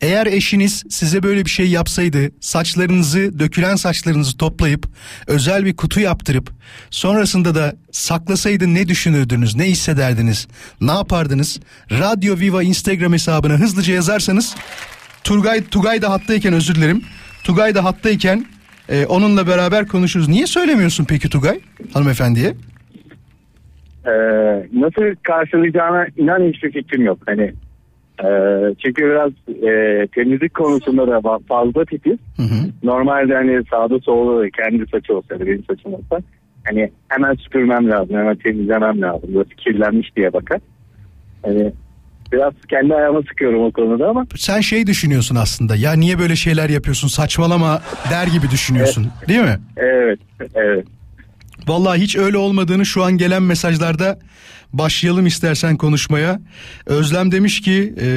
Eğer eşiniz size böyle bir şey yapsaydı saçlarınızı dökülen saçlarınızı toplayıp özel bir kutu yaptırıp sonrasında da saklasaydı ne düşünürdünüz ne hissederdiniz ne yapardınız? Radyo Viva Instagram hesabına hızlıca yazarsanız Turgay, Tugay da hattayken özür dilerim. Tugay da hattayken e, onunla beraber konuşuruz. Niye söylemiyorsun peki Tugay hanımefendiye? Ee, nasıl karşılayacağına inan hiçbir fikrim yok. Hani e, çünkü biraz e, temizlik konusunda da fa- fazla titiz. Normalde hani sağda solda da kendi saçı olsa da benim saçım olsa hani hemen süpürmem lazım, hemen temizlemem lazım. Burası kirlenmiş diye bakar. Hani biraz kendi ayağıma sıkıyorum o konuda ama Sen şey düşünüyorsun aslında. Ya niye böyle şeyler yapıyorsun? Saçmalama der gibi düşünüyorsun. Değil mi? evet, evet. Vallahi hiç öyle olmadığını şu an gelen mesajlarda başlayalım istersen konuşmaya. Özlem demiş ki e,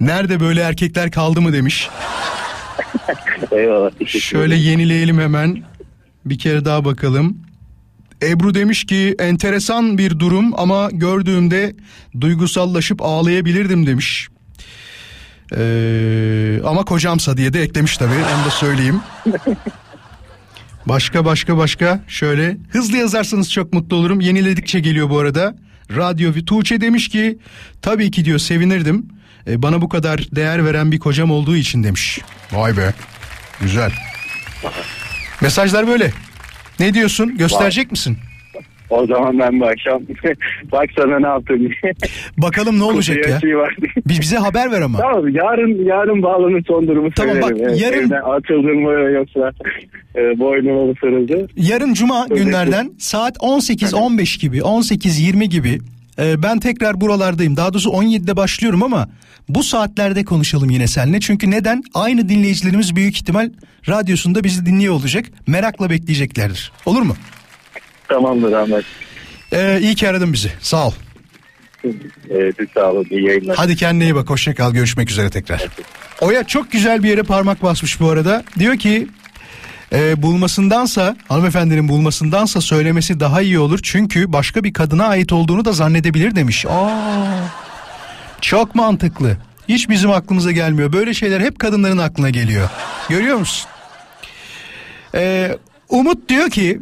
nerede böyle erkekler kaldı mı demiş. (laughs) Eyvallah. Şöyle yenileyelim hemen. Bir kere daha bakalım. Ebru demiş ki enteresan bir durum ama gördüğümde duygusallaşıp ağlayabilirdim demiş. Ee, ama kocamsa diye de eklemiş tabii onu da söyleyeyim. (laughs) Başka başka başka şöyle hızlı yazarsanız çok mutlu olurum. Yeniledikçe geliyor bu arada. Radyo Tuğçe demiş ki tabii ki diyor sevinirdim. Ee, bana bu kadar değer veren bir kocam olduğu için demiş. Vay be. Güzel. Mesajlar böyle. Ne diyorsun? Gösterecek misin? O zaman ben bu akşam (laughs) bak sana ne yaptım diye. (laughs) Bakalım ne olacak ya? şey. Bir bize haber ver ama. Tamam yarın yarın bağlanır son durumu Tamam, söylerim. bak, yarın- evden atıldın mı yoksa e, boynuma mı sarıldı? Yarın cuma günlerden saat 18-15 gibi 18-20 gibi e, ben tekrar buralardayım. Daha doğrusu 17'de başlıyorum ama bu saatlerde konuşalım yine seninle. Çünkü neden? Aynı dinleyicilerimiz büyük ihtimal radyosunda bizi dinliyor olacak. Merakla bekleyeceklerdir. Olur mu? Tamamdır Ahmet. Ee, iyi ki aradın bizi. Sağ ol. Evet sağ olun iyi yayınlar. Hadi kendine iyi bak. Hoşça kal. Görüşmek üzere tekrar. Oya çok güzel bir yere parmak basmış bu arada. Diyor ki e, bulmasındansa hanımefendinin bulmasındansa söylemesi daha iyi olur. Çünkü başka bir kadına ait olduğunu da zannedebilir demiş. Aa, çok mantıklı. Hiç bizim aklımıza gelmiyor. Böyle şeyler hep kadınların aklına geliyor. Görüyor musun? Ee, Umut diyor ki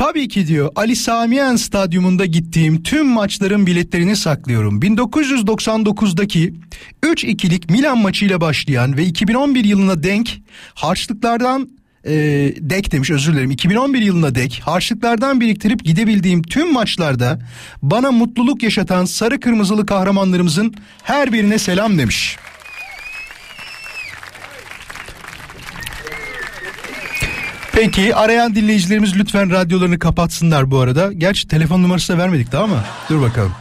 Tabii ki diyor Ali Samiyen Stadyumunda gittiğim tüm maçların biletlerini saklıyorum. 1999'daki 3-2'lik Milan maçıyla başlayan ve 2011 yılına denk harçlıklardan e, dek demiş özür dilerim 2011 yılına dek harçlıklardan biriktirip gidebildiğim tüm maçlarda bana mutluluk yaşatan sarı kırmızılı kahramanlarımızın her birine selam demiş. Peki arayan dinleyicilerimiz lütfen radyolarını kapatsınlar bu arada. Gerçi telefon numarası da vermedik daha mı? Dur bakalım.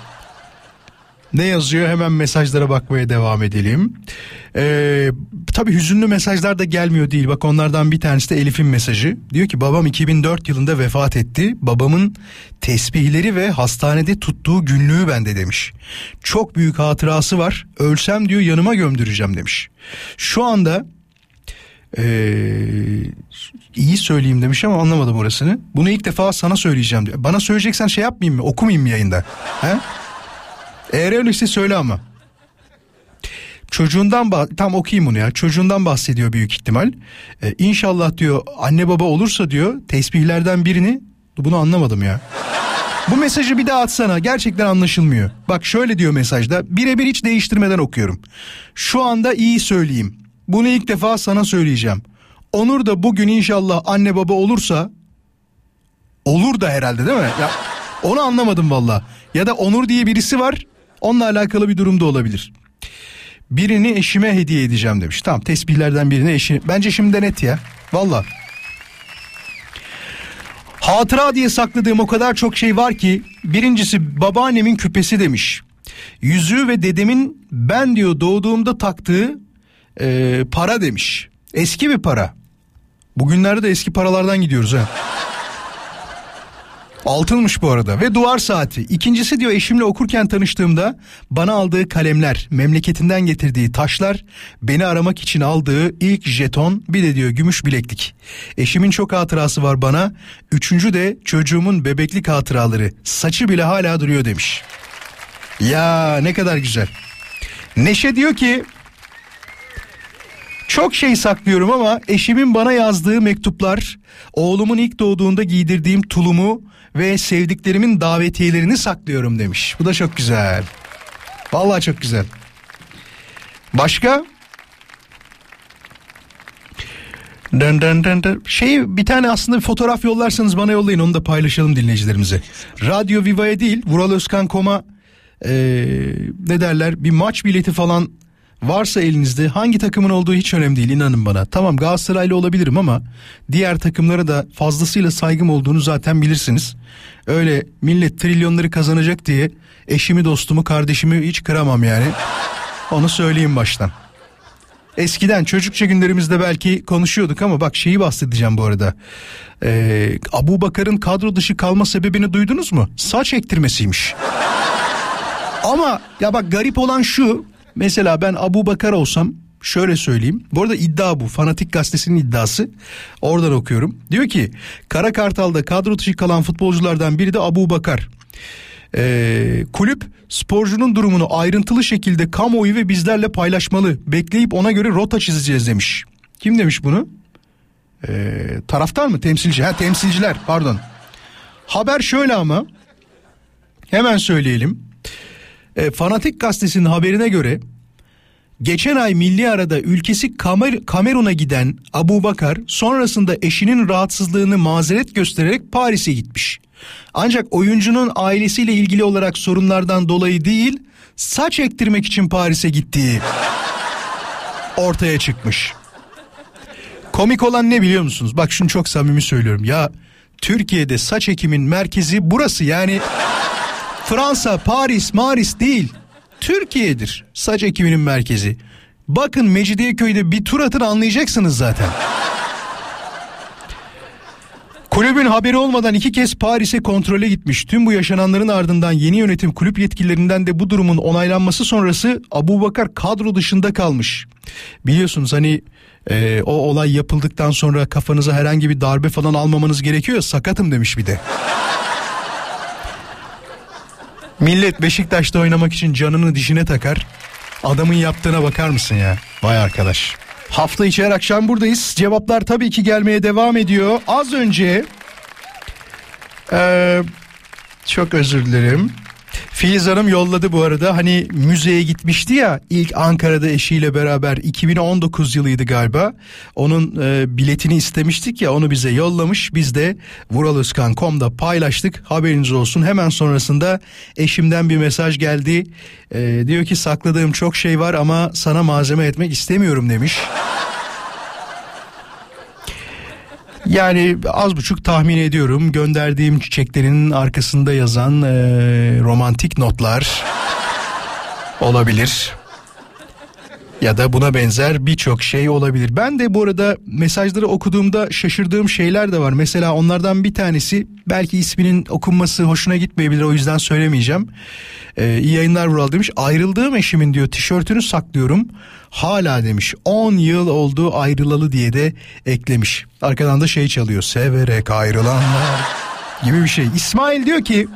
Ne yazıyor hemen mesajlara bakmaya devam edelim. Ee, tabii hüzünlü mesajlar da gelmiyor değil. Bak onlardan bir tanesi de Elif'in mesajı. Diyor ki babam 2004 yılında vefat etti. Babamın tesbihleri ve hastanede tuttuğu günlüğü bende demiş. Çok büyük hatırası var. Ölsem diyor yanıma gömdüreceğim demiş. Şu anda ee, iyi söyleyeyim demiş ama anlamadım orasını. Bunu ilk defa sana söyleyeceğim diyor. Bana söyleyeceksen şey yapmayayım mı? Okumayayım mı yayında? He? Eğer öyleyse söyle ama. Çocuğundan bah- tam okuyayım bunu ya. Çocuğundan bahsediyor büyük ihtimal. Ee, inşallah diyor anne baba olursa diyor tesbihlerden birini bunu anlamadım ya. Bu mesajı bir daha atsana. Gerçekten anlaşılmıyor. Bak şöyle diyor mesajda. Birebir hiç değiştirmeden okuyorum. Şu anda iyi söyleyeyim. Bunu ilk defa sana söyleyeceğim. Onur da bugün inşallah anne baba olursa olur da herhalde değil mi? Ya onu anlamadım valla. Ya da Onur diye birisi var. Onunla alakalı bir durum da olabilir. Birini eşime hediye edeceğim demiş. Tamam tesbihlerden birini eşi. Bence şimdi net ya. Valla. Hatıra diye sakladığım o kadar çok şey var ki birincisi babaannemin küpesi demiş. Yüzüğü ve dedemin ben diyor doğduğumda taktığı e, para demiş. Eski bir para. Bugünlerde de eski paralardan gidiyoruz ha. Altınmış bu arada ve duvar saati. İkincisi diyor eşimle okurken tanıştığımda bana aldığı kalemler, memleketinden getirdiği taşlar, beni aramak için aldığı ilk jeton, bir de diyor gümüş bileklik. Eşimin çok hatırası var bana. Üçüncü de çocuğumun bebeklik hatıraları. Saçı bile hala duruyor demiş. Ya ne kadar güzel. Neşe diyor ki çok şey saklıyorum ama eşimin bana yazdığı mektuplar, oğlumun ilk doğduğunda giydirdiğim tulumu ve sevdiklerimin davetiyelerini saklıyorum demiş. Bu da çok güzel. Vallahi çok güzel. Başka? Dın dın dın dın. Şey bir tane aslında bir fotoğraf yollarsanız bana yollayın onu da paylaşalım dinleyicilerimize. Radyo Viva'ya değil Vural Özkan Kom'a ee, ne derler bir maç bileti falan varsa elinizde hangi takımın olduğu hiç önemli değil inanın bana. Tamam Galatasaraylı olabilirim ama diğer takımlara da fazlasıyla saygım olduğunu zaten bilirsiniz. Öyle millet trilyonları kazanacak diye eşimi dostumu kardeşimi hiç kıramam yani. Onu söyleyeyim baştan. Eskiden çocukça günlerimizde belki konuşuyorduk ama bak şeyi bahsedeceğim bu arada. Ee, Abu Bakar'ın kadro dışı kalma sebebini duydunuz mu? Saç ektirmesiymiş. Ama ya bak garip olan şu mesela ben Abu Bakar olsam şöyle söyleyeyim. Bu arada iddia bu. Fanatik gazetesinin iddiası. Oradan okuyorum. Diyor ki Kara Kartal'da kadro dışı kalan futbolculardan biri de Abu Bakar. Ee, kulüp sporcunun durumunu ayrıntılı şekilde kamuoyu ve bizlerle paylaşmalı. Bekleyip ona göre rota çizeceğiz demiş. Kim demiş bunu? Ee, taraftar mı? Temsilci. Ha temsilciler pardon. Haber şöyle ama hemen söyleyelim. E, Fanatik gazetesinin haberine göre Geçen ay milli arada ülkesi Kamer Kamerun'a giden Abu Bakar sonrasında eşinin rahatsızlığını mazeret göstererek Paris'e gitmiş. Ancak oyuncunun ailesiyle ilgili olarak sorunlardan dolayı değil saç ektirmek için Paris'e gittiği ortaya çıkmış. Komik olan ne biliyor musunuz? Bak şunu çok samimi söylüyorum. Ya Türkiye'de saç ekimin merkezi burası yani Fransa, Paris, Maris değil. Türkiye'dir saç ekiminin merkezi. Bakın Mecidiyeköy'de bir tur atın anlayacaksınız zaten. Kulübün haberi olmadan iki kez Paris'e kontrole gitmiş. Tüm bu yaşananların ardından yeni yönetim kulüp yetkililerinden de bu durumun onaylanması sonrası Abu Bakar kadro dışında kalmış. Biliyorsunuz hani e, o olay yapıldıktan sonra kafanıza herhangi bir darbe falan almamanız gerekiyor. Sakatım demiş bir de. Millet Beşiktaş'ta oynamak için canını dişine takar. Adamın yaptığına bakar mısın ya? Vay arkadaş. Hafta içi her akşam buradayız. Cevaplar tabii ki gelmeye devam ediyor. Az önce... Ee, çok özür dilerim. Filiz Hanım yolladı bu arada. Hani müzeye gitmişti ya ilk Ankara'da eşiyle beraber 2019 yılıydı galiba. Onun e, biletini istemiştik ya onu bize yollamış. Biz de vuraloskan.com'da paylaştık. Haberiniz olsun. Hemen sonrasında eşimden bir mesaj geldi. E, diyor ki sakladığım çok şey var ama sana malzeme etmek istemiyorum demiş. Yani az buçuk tahmin ediyorum gönderdiğim çiçeklerin arkasında yazan e, romantik notlar olabilir. Ya da buna benzer birçok şey olabilir. Ben de bu arada mesajları okuduğumda şaşırdığım şeyler de var. Mesela onlardan bir tanesi belki isminin okunması hoşuna gitmeyebilir o yüzden söylemeyeceğim. Ee, iyi yayınlar Vural demiş. Ayrıldığım eşimin diyor tişörtünü saklıyorum. Hala demiş 10 yıl oldu ayrılalı diye de eklemiş. Arkadan da şey çalıyor. Severek ayrılanlar gibi bir şey. İsmail diyor ki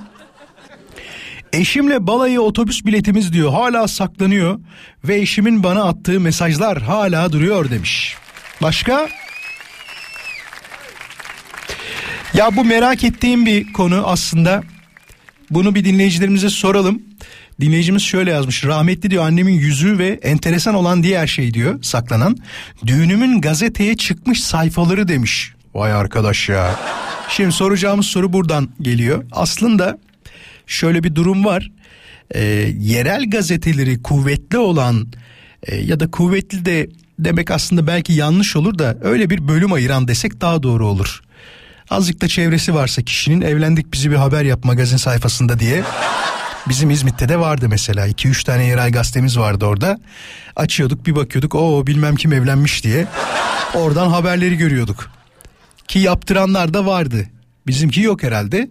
Eşimle balayı otobüs biletimiz diyor hala saklanıyor ve eşimin bana attığı mesajlar hala duruyor demiş. Başka? Ya bu merak ettiğim bir konu aslında. Bunu bir dinleyicilerimize soralım. Dinleyicimiz şöyle yazmış. Rahmetli diyor annemin yüzü ve enteresan olan diğer şey diyor saklanan. Düğünümün gazeteye çıkmış sayfaları demiş. Vay arkadaş ya. Şimdi soracağımız soru buradan geliyor. Aslında şöyle bir durum var. Ee, yerel gazeteleri kuvvetli olan e, ya da kuvvetli de demek aslında belki yanlış olur da öyle bir bölüm ayıran desek daha doğru olur. Azıcık da çevresi varsa kişinin evlendik bizi bir haber yap magazin sayfasında diye. Bizim İzmit'te de vardı mesela 2-3 tane yerel gazetemiz vardı orada. Açıyorduk bir bakıyorduk o bilmem kim evlenmiş diye. Oradan haberleri görüyorduk. Ki yaptıranlar da vardı. Bizimki yok herhalde.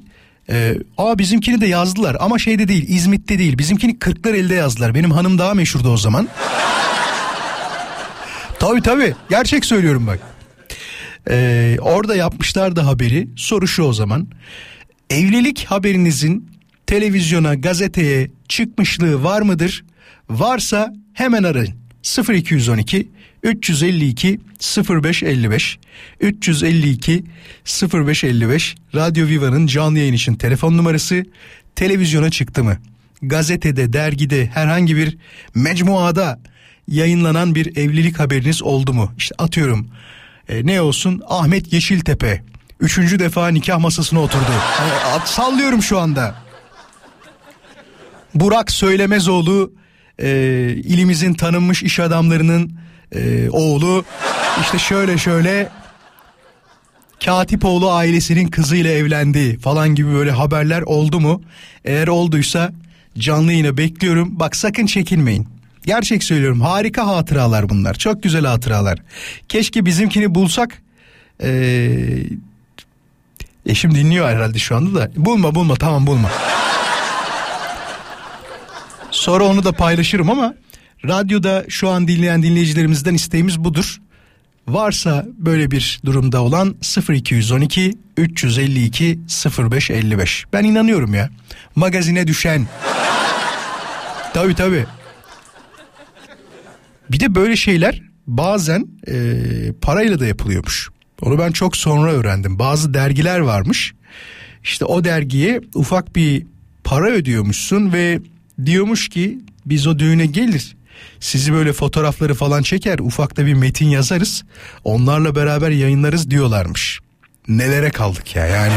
Ee, aa bizimkini de yazdılar ama şeyde değil İzmit'te değil bizimkini kırklar elde yazdılar. Benim hanım daha meşhurdu o zaman. (laughs) tabii tabii gerçek söylüyorum bak. Ee, orada yapmışlar da haberi. Soru şu o zaman. Evlilik haberinizin televizyona, gazeteye çıkmışlığı var mıdır? Varsa hemen arayın. 0212 352 0555 352 0555 Radyo Viva'nın canlı yayın için telefon numarası televizyona çıktı mı? Gazetede, dergide, herhangi bir mecmuada yayınlanan bir evlilik haberiniz oldu mu? İşte atıyorum e, ne olsun Ahmet Yeşiltepe üçüncü defa nikah masasına oturdu. Yani, sallıyorum şu anda. Burak Söylemezoğlu e, ilimizin tanınmış iş adamlarının e, oğlu işte şöyle şöyle Katipoğlu ailesinin kızıyla evlendi falan gibi böyle haberler oldu mu? Eğer olduysa canlı yine bekliyorum. Bak sakın çekinmeyin. Gerçek söylüyorum harika hatıralar bunlar. Çok güzel hatıralar. Keşke bizimkini bulsak. Ee, eşim dinliyor herhalde şu anda da. Bulma bulma tamam bulma. Sonra onu da paylaşırım ama radyoda şu an dinleyen dinleyicilerimizden isteğimiz budur. Varsa böyle bir durumda olan 0212 352 0555. Ben inanıyorum ya. Magazine düşen. (laughs) tabii tabii. Bir de böyle şeyler bazen e, parayla da yapılıyormuş. Onu ben çok sonra öğrendim. Bazı dergiler varmış. İşte o dergiye ufak bir para ödüyormuşsun ve diyormuş ki biz o düğüne gelir sizi böyle fotoğrafları falan çeker ufakta bir metin yazarız onlarla beraber yayınlarız diyorlarmış. Nelere kaldık ya yani.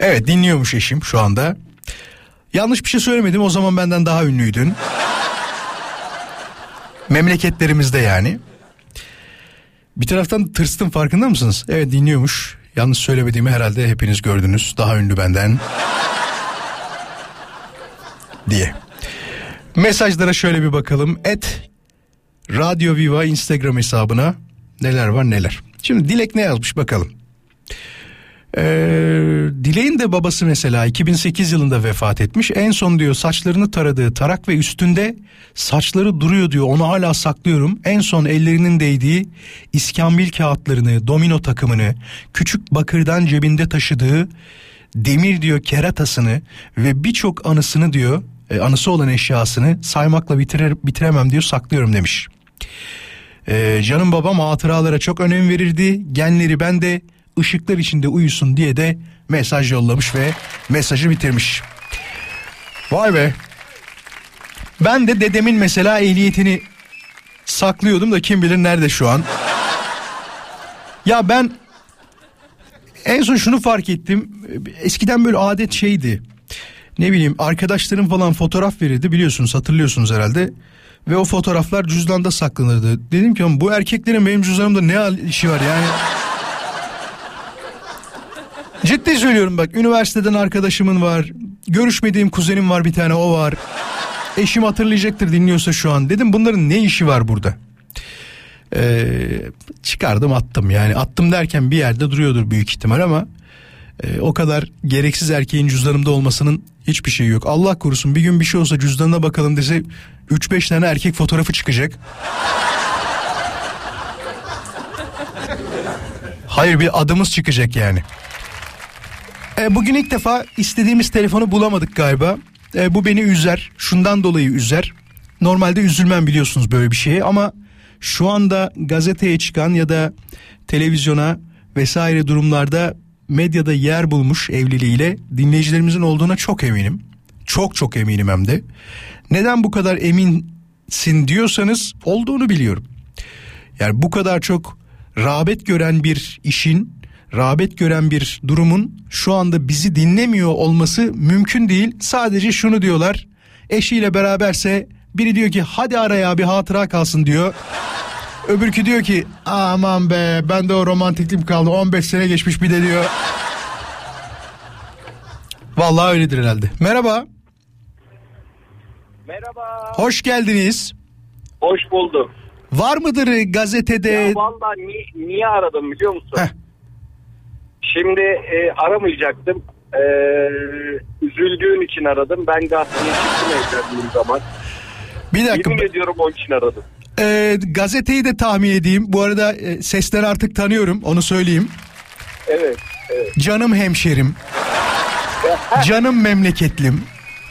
Evet dinliyormuş eşim şu anda. Yanlış bir şey söylemedim o zaman benden daha ünlüydün. Memleketlerimizde yani. Bir taraftan tırstım farkında mısınız? Evet dinliyormuş. Yanlış söylemediğimi herhalde hepiniz gördünüz. Daha ünlü benden. Diye. Mesajlara şöyle bir bakalım. Et Radyo Viva Instagram hesabına neler var neler. Şimdi Dilek ne yazmış bakalım. Ee, Dilek'in de babası mesela 2008 yılında vefat etmiş. En son diyor saçlarını taradığı tarak ve üstünde saçları duruyor diyor. Onu hala saklıyorum. En son ellerinin değdiği iskambil kağıtlarını, domino takımını, küçük bakırdan cebinde taşıdığı demir diyor keratasını ve birçok anısını diyor e, anısı olan eşyasını saymakla bitirer, bitiremem diyor saklıyorum demiş. Ee, canım babam hatıralara çok önem verirdi. Genleri ben de ışıklar içinde uyusun diye de mesaj yollamış ve mesajı bitirmiş. Vay be. Ben de dedemin mesela ehliyetini saklıyordum da kim bilir nerede şu an. Ya ben en son şunu fark ettim. Eskiden böyle adet şeydi. Ne bileyim arkadaşlarım falan fotoğraf verirdi biliyorsunuz hatırlıyorsunuz herhalde. Ve o fotoğraflar cüzdanda saklanırdı. Dedim ki "Ama bu erkeklerin benim cüzdanımda ne işi var yani. (laughs) Ciddi söylüyorum bak üniversiteden arkadaşımın var. Görüşmediğim kuzenim var bir tane o var. Eşim hatırlayacaktır dinliyorsa şu an. Dedim bunların ne işi var burada? Ee, çıkardım attım yani attım derken bir yerde duruyordur büyük ihtimal ama e, o kadar gereksiz erkeğin cüzdanımda olmasının hiçbir şeyi yok. Allah korusun bir gün bir şey olsa cüzdanına bakalım dese 3-5 tane erkek fotoğrafı çıkacak. Hayır bir adımız çıkacak yani. E, bugün ilk defa istediğimiz telefonu bulamadık galiba. E, bu beni üzer. Şundan dolayı üzer. Normalde üzülmem biliyorsunuz böyle bir şeye ama şu anda gazeteye çıkan ya da televizyona vesaire durumlarda medyada yer bulmuş evliliğiyle dinleyicilerimizin olduğuna çok eminim. Çok çok eminim hem de. Neden bu kadar eminsin diyorsanız olduğunu biliyorum. Yani bu kadar çok rağbet gören bir işin, rağbet gören bir durumun şu anda bizi dinlemiyor olması mümkün değil. Sadece şunu diyorlar. Eşiyle beraberse biri diyor ki hadi araya bir hatıra kalsın diyor. Öbürkü diyor ki aman be ben de o romantikliğim kaldı 15 sene geçmiş bir de diyor. Vallahi öyledir herhalde. Merhaba. Merhaba. Hoş geldiniz. Hoş bulduk. Var mıdır gazetede? Ya valla ni- niye aradım biliyor musun? Şimdi e, aramayacaktım. E, üzüldüğün için aradım. Ben gazeteye çıktım evlendiğim zaman. Bir dakika. Yemin ediyorum onun için aradım. Ee, gazeteyi de tahmin edeyim. Bu arada e, sesleri artık tanıyorum. Onu söyleyeyim. Evet. Evet. Canım hemşerim. (laughs) Canım memleketlim.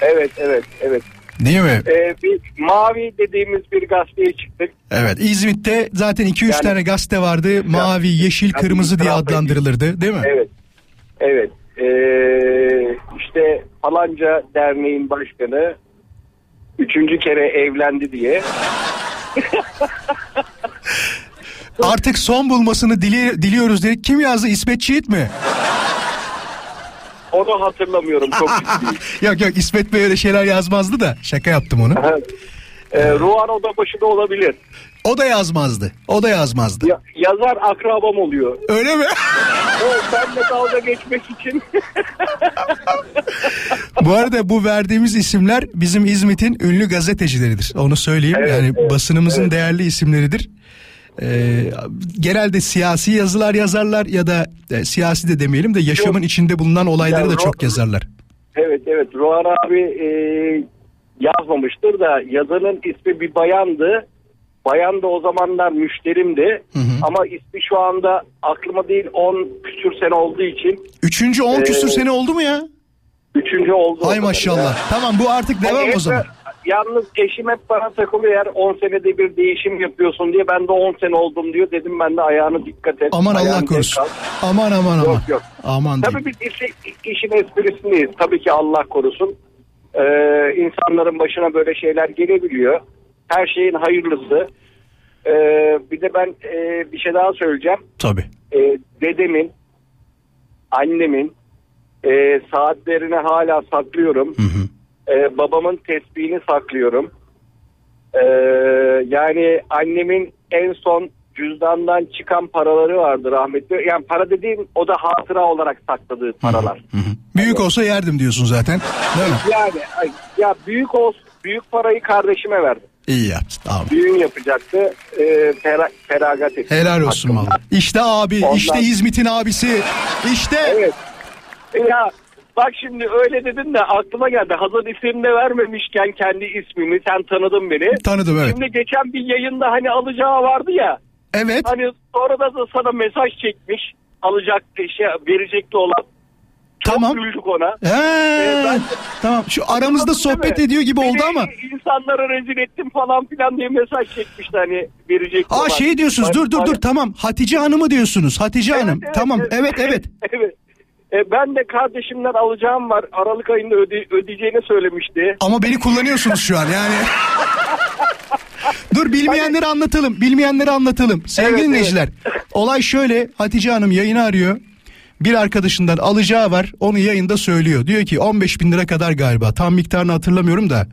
Evet evet evet. Değil mi? E, bir mavi dediğimiz bir gazeteye çıktık. Evet İzmit'te zaten 2-3 Yani- tane gazete vardı. Mavi, yeşil, Yani kırmızı diye adlandırılırdı değil mi? Evet. Evet. E, işte falanca derneğin başkanı üçüncü kere evlendi diye. Artık son bulmasını dili- diliyoruz dedik. Kim yazdı? İsmet Çiğit mi? Onu hatırlamıyorum çok (laughs) yok yok İsmet Bey öyle şeyler yazmazdı da. Şaka yaptım onu. Ee, Ruhan Odabaşı da olabilir. O da yazmazdı. O da yazmazdı. Ya- yazar akrabam oluyor. Öyle mi? Evet, benle dalga geçmek için. (laughs) Bu arada bu verdiğimiz isimler bizim İzmit'in ünlü gazetecileridir. Onu söyleyeyim. Evet, yani evet, basınımızın evet. değerli isimleridir. Ee, genelde siyasi yazılar yazarlar ya da e, siyasi de demeyelim de yaşamın içinde bulunan olayları Ya, da çok yazarlar. evet evet Ruhan abi e, yazmamıştır da yazanın ismi bir bayandı. Bayan da o zamanlar müşterimdi. Ama ismi şu anda aklıma değil 10 küsür sene olduğu için. Üçüncü on küsür Ee, sene oldu mu ya? Üçüncü oldu. Hay maşallah. Tamam bu artık devam Hep o zaman. Yalnız eşim hep bana takılıyor eğer 10 senede bir değişim yapıyorsun diye ben de 10 sene oldum diyor. Dedim ben de ayağını dikkat et. Aman Allah korusun. Aman aman aman. Yok yok. Aman Tabii biz işi, işin esprisindeyiz. Tabii ki Allah korusun. Ee, insanların başına böyle şeyler gelebiliyor. Her şeyin hayırlısı. Ee, bir de ben e, bir şey daha söyleyeceğim. Tabii. Ee, dedemin, annemin e, saatlerini hala saklıyorum. Ee, babamın tesbihini saklıyorum. Ee, yani annemin en son cüzdandan çıkan paraları vardı rahmetli. Yani para dediğim o da hatıra olarak sakladığı paralar. Büyük olsa yerdim diyorsun zaten. Değil mi? Yani ya büyük olsun büyük parayı kardeşime verdim. İyi yaptın abi. Düğün yapacaktı. E, fera, feragat etti. Helal olsun valla. İşte abi, Ondan- işte İzmit'in abisi. İşte. Evet. Ya bak şimdi öyle dedin de aklıma geldi. Hazır isim de vermemişken kendi ismimi sen tanıdın beni. Tanıdım, evet. Şimdi geçen bir yayında hani alacağı vardı ya. Evet. Hani sonra da sana mesaj çekmiş. Alacak şey verecekti olan. Çok Tamam. güldük ona. He, Ee, ben- tamam şu aramızda sohbet ediyor gibi oldu ama. insanlara rezil ettim falan filan diye mesaj çekmişti hani verecekti. Aa olan. şey diyorsunuz dur dur dur tamam Hatice Hanım'ı diyorsunuz Hatice Evet, Hanım evet, tamam evet evet. (laughs) evet. E, ben de kardeşimden alacağım var. Aralık ayında öde, ödeyeceğini söylemişti. Ama beni kullanıyorsunuz şu an yani. Dur bilmeyenleri anlatalım. Bilmeyenleri anlatalım. Sevgili Evet, dinleyiciler. Olay şöyle. Hatice Hanım yayını arıyor. Bir arkadaşından alacağı var. Onu yayında söylüyor. Diyor ki 15 bin lira kadar galiba. Tam miktarını hatırlamıyorum da.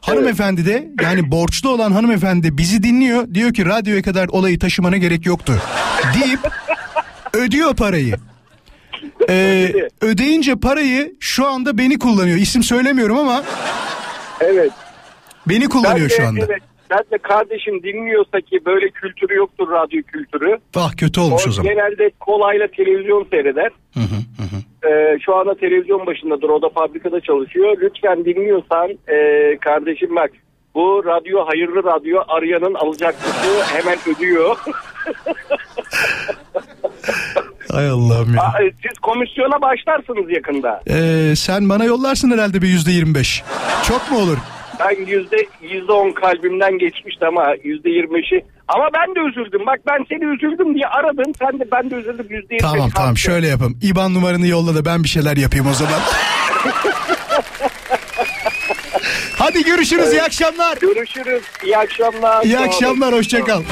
Hanımefendi de yani borçlu olan hanımefendi bizi dinliyor. Diyor ki radyoya kadar olayı taşımana gerek yoktu. Deyip ödüyor parayı. Ee, ödeyince parayı şu anda beni kullanıyor. İsim söylemiyorum ama Evet. beni kullanıyor Ben de- şu anda. Evet. Ben de kardeşim dinliyorsa ki böyle kültürü yoktur radyo kültürü. Ah kötü olmuş o zaman. genelde kolayla televizyon seyreder. Ee, şu anda televizyon başındadır. O da fabrikada çalışıyor. Lütfen dinliyorsan e, kardeşim bak bu radyo hayırlı radyo arayanın alacaklısı hemen ödüyor. (laughs) Hay Allah'ım ya. Aa, e, Siz komisyona başlarsınız yakında. Ee, sen bana yollarsın herhalde bir yüzde yirmi beş. Çok mu olur? Ben yüzde yüzde on kalbimden geçmişti ama yüzde yirmi beşi. Ama ben de üzüldüm. Bak ben seni üzüldüm diye aradım. Sen de ben de üzüldüm yüzde yirmi Tamam tamam şöyle yapalım. İban numaranı yolla da ben bir şeyler yapayım o zaman. (laughs) Hadi görüşürüz iyi akşamlar. Görüşürüz. İyi akşamlar. İyi akşamlar hoşça kal.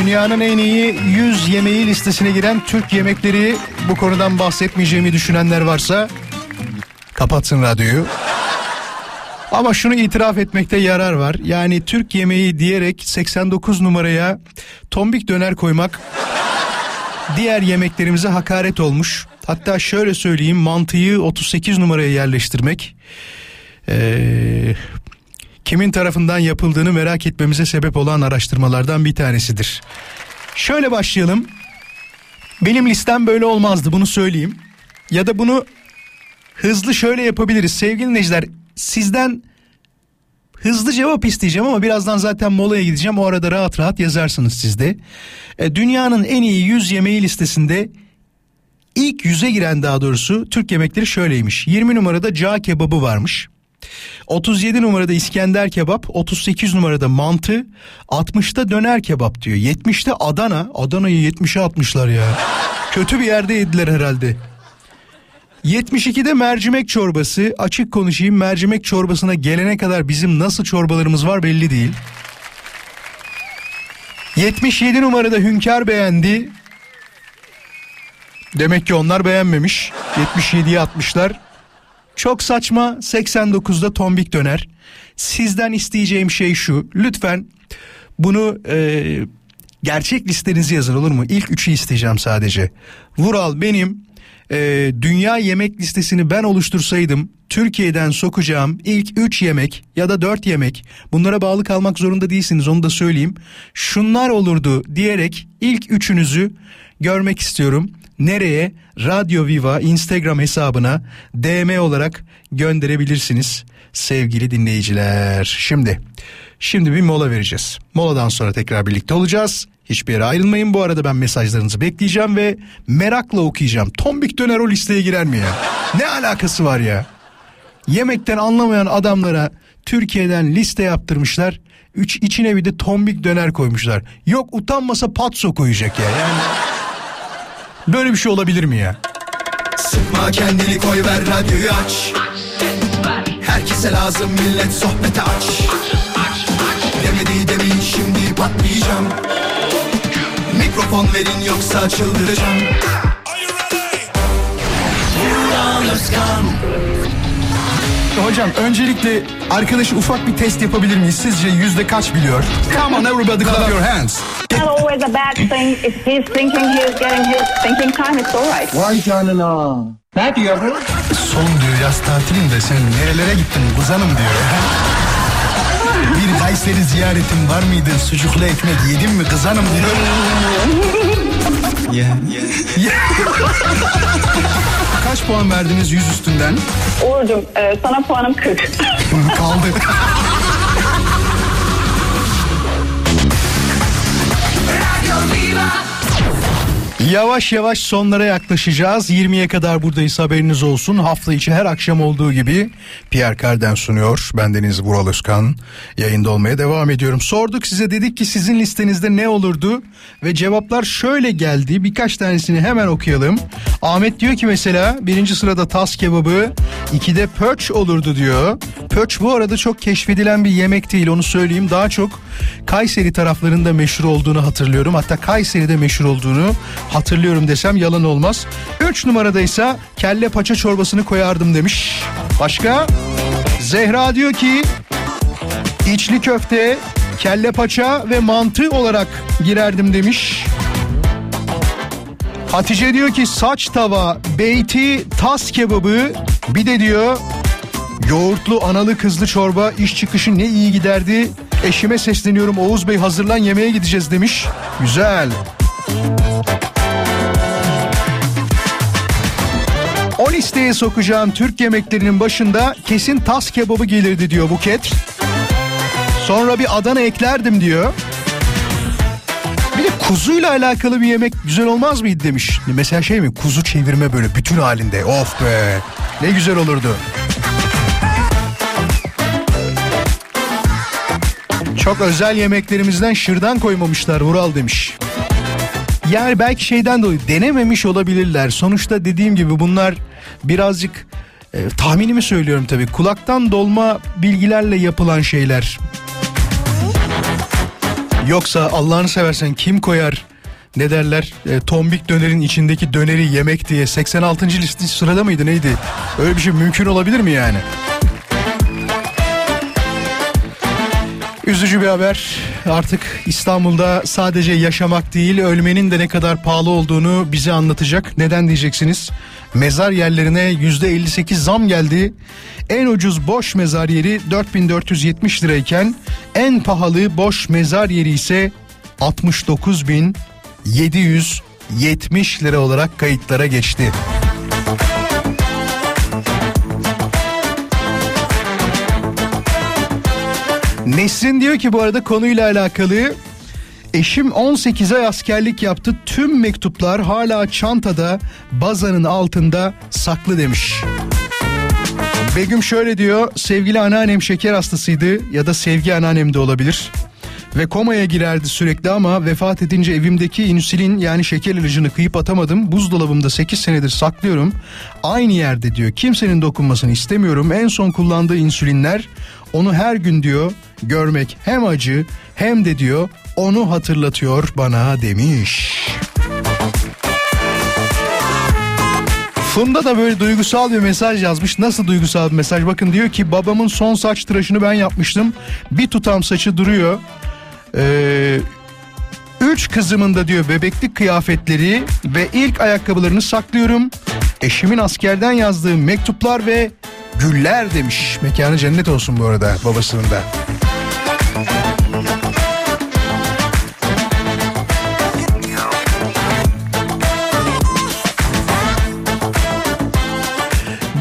Dünyanın en iyi 100 yemeği listesine giren Türk yemekleri bu konudan bahsetmeyeceğimi düşünenler varsa kapatsın radyoyu. Ama şunu itiraf etmekte yarar var. Yani Türk yemeği diyerek 89 numaraya tombik döner koymak diğer yemeklerimize hakaret olmuş. Hatta şöyle söyleyeyim mantıyı 38 numaraya yerleştirmek ee, kimin tarafından yapıldığını merak etmemize sebep olan araştırmalardan bir tanesidir. Şöyle başlayalım. Benim listem böyle olmazdı bunu söyleyeyim. Ya da bunu hızlı şöyle yapabiliriz. Sevgili dinleyiciler sizden hızlı cevap isteyeceğim ama birazdan zaten molaya gideceğim. O arada rahat rahat yazarsınız siz de. E, dünyanın en iyi 100 yemeği listesinde ilk yüze giren daha doğrusu Türk yemekleri şöyleymiş. 20 numarada cağ kebabı varmış. 37 numarada İskender kebap, 38 numarada mantı, 60'ta döner kebap diyor. 70'te Adana. Adana'yı 70'e atmışlar ya. Kötü bir yerde yediler herhalde. 72'de mercimek çorbası. Açık konuşayım mercimek çorbasına gelene kadar bizim nasıl çorbalarımız var belli değil. 77 numarada Hünkar beğendi. Demek ki onlar beğenmemiş. 77'ye atmışlar. Çok saçma 89'da tombik döner. Sizden isteyeceğim şey şu. Lütfen bunu e, gerçek listenizi yazın olur mu? İlk üçü isteyeceğim sadece. Vural benim e, dünya yemek listesini ben oluştursaydım Türkiye'den sokacağım ilk 3 yemek ya da 4 yemek bunlara bağlı kalmak zorunda değilsiniz onu da söyleyeyim. Şunlar olurdu diyerek ilk üçünüzü görmek istiyorum. Nereye? Radyo Viva Instagram hesabına DM olarak gönderebilirsiniz sevgili dinleyiciler. Şimdi şimdi bir mola vereceğiz. Moladan sonra tekrar birlikte olacağız. Hiçbir yere ayrılmayın. Bu arada ben mesajlarınızı bekleyeceğim ve merakla okuyacağım. Tombik döner o listeye girer mi ya? Ne alakası var ya? Yemekten anlamayan adamlara Türkiye'den liste yaptırmışlar. Üç içine bir de tombik döner koymuşlar. Yok utanmasa patso koyacak ya. Yani böyle bir şey olabilir mi ya? Sıkma kendini koy ver radyoyu aç Her Herkese lazım millet sohbete aç Demedi demin şimdi patlayacağım Mikrofon verin yoksa çıldıracağım Hocam öncelikle arkadaş ufak bir test yapabilir miyiz? Sizce yüzde kaç biliyor? Come on everybody clap your hands. Not always a bad thing. If he's thinking he's getting his thinking time, it's all right. Vay canına. Ne diyor bu? Son diyor yaz tatilinde sen nerelere gittin kuzanım diyor. Bir Kayseri ziyaretin var mıydı? Sucuklu ekmek yedin mi kızanım diyor. Kaç puan verdiniz yüz üstünden? Uğur'cum e, sana puanım 40. (laughs) Kaldı. Yavaş yavaş sonlara yaklaşacağız. 20'ye kadar buradayız haberiniz olsun. Hafta içi her akşam olduğu gibi Pierre Carden sunuyor. Bendeniz Vural Özkan. Yayında olmaya devam ediyorum. Sorduk size dedik ki sizin listenizde ne olurdu? Ve cevaplar şöyle geldi. Birkaç tanesini hemen okuyalım. Ahmet diyor ki mesela birinci sırada tas kebabı, ikide pöç olurdu diyor. Pöç bu arada çok keşfedilen bir yemek değil onu söyleyeyim. Daha çok Kayseri taraflarında meşhur olduğunu hatırlıyorum. Hatta Kayseri'de meşhur olduğunu hatırlıyorum desem yalan olmaz. 3 numarada ise kelle paça çorbasını koyardım demiş. Başka? Zehra diyor ki içli köfte, kelle paça ve mantı olarak girerdim demiş. Hatice diyor ki saç tava, beyti, tas kebabı bir de diyor yoğurtlu analı kızlı çorba iş çıkışı ne iyi giderdi. Eşime sesleniyorum Oğuz Bey hazırlan yemeğe gideceğiz demiş. Güzel. Listeye sokacağım Türk yemeklerinin başında kesin tas kebabı gelirdi diyor Buket. Sonra bir Adana eklerdim diyor. Bir de kuzuyla alakalı bir yemek güzel olmaz mıydı demiş. Mesela şey mi kuzu çevirme böyle bütün halinde. Of be ne güzel olurdu. Çok özel yemeklerimizden şırdan koymamışlar Vural demiş. Yani belki şeyden dolayı denememiş olabilirler. Sonuçta dediğim gibi bunlar birazcık e, tahminimi söylüyorum tabii. Kulaktan dolma bilgilerle yapılan şeyler. Yoksa Allah'ını seversen kim koyar ne derler e, tombik dönerin içindeki döneri yemek diye 86. liste sırada mıydı neydi? Öyle bir şey mümkün olabilir mi yani? Üzücü bir haber. Artık İstanbul'da sadece yaşamak değil, ölmenin de ne kadar pahalı olduğunu bize anlatacak. Neden diyeceksiniz? Mezar yerlerine %58 zam geldi. En ucuz boş mezar yeri 4470 lirayken en pahalı boş mezar yeri ise 69.770 lira olarak kayıtlara geçti. Nesrin diyor ki bu arada konuyla alakalı Eşim 18 ay askerlik yaptı. Tüm mektuplar hala çantada bazanın altında saklı demiş. Begüm şöyle diyor. Sevgili anneannem şeker hastasıydı ya da sevgi anneannem de olabilir. Ve komaya girerdi sürekli ama vefat edince evimdeki insülin yani şeker ilacını kıyıp atamadım. Buzdolabımda 8 senedir saklıyorum. Aynı yerde diyor. Kimsenin dokunmasını istemiyorum. En son kullandığı insülinler onu her gün diyor görmek hem acı hem de diyor onu hatırlatıyor bana demiş. Funda da böyle duygusal bir mesaj yazmış. Nasıl duygusal bir mesaj? Bakın diyor ki babamın son saç tıraşını ben yapmıştım. Bir tutam saçı duruyor. Ee, üç kızımın da diyor bebeklik kıyafetleri ve ilk ayakkabılarını saklıyorum. Eşimin askerden yazdığı mektuplar ve güller demiş. Mekanı cennet olsun bu arada babasının da.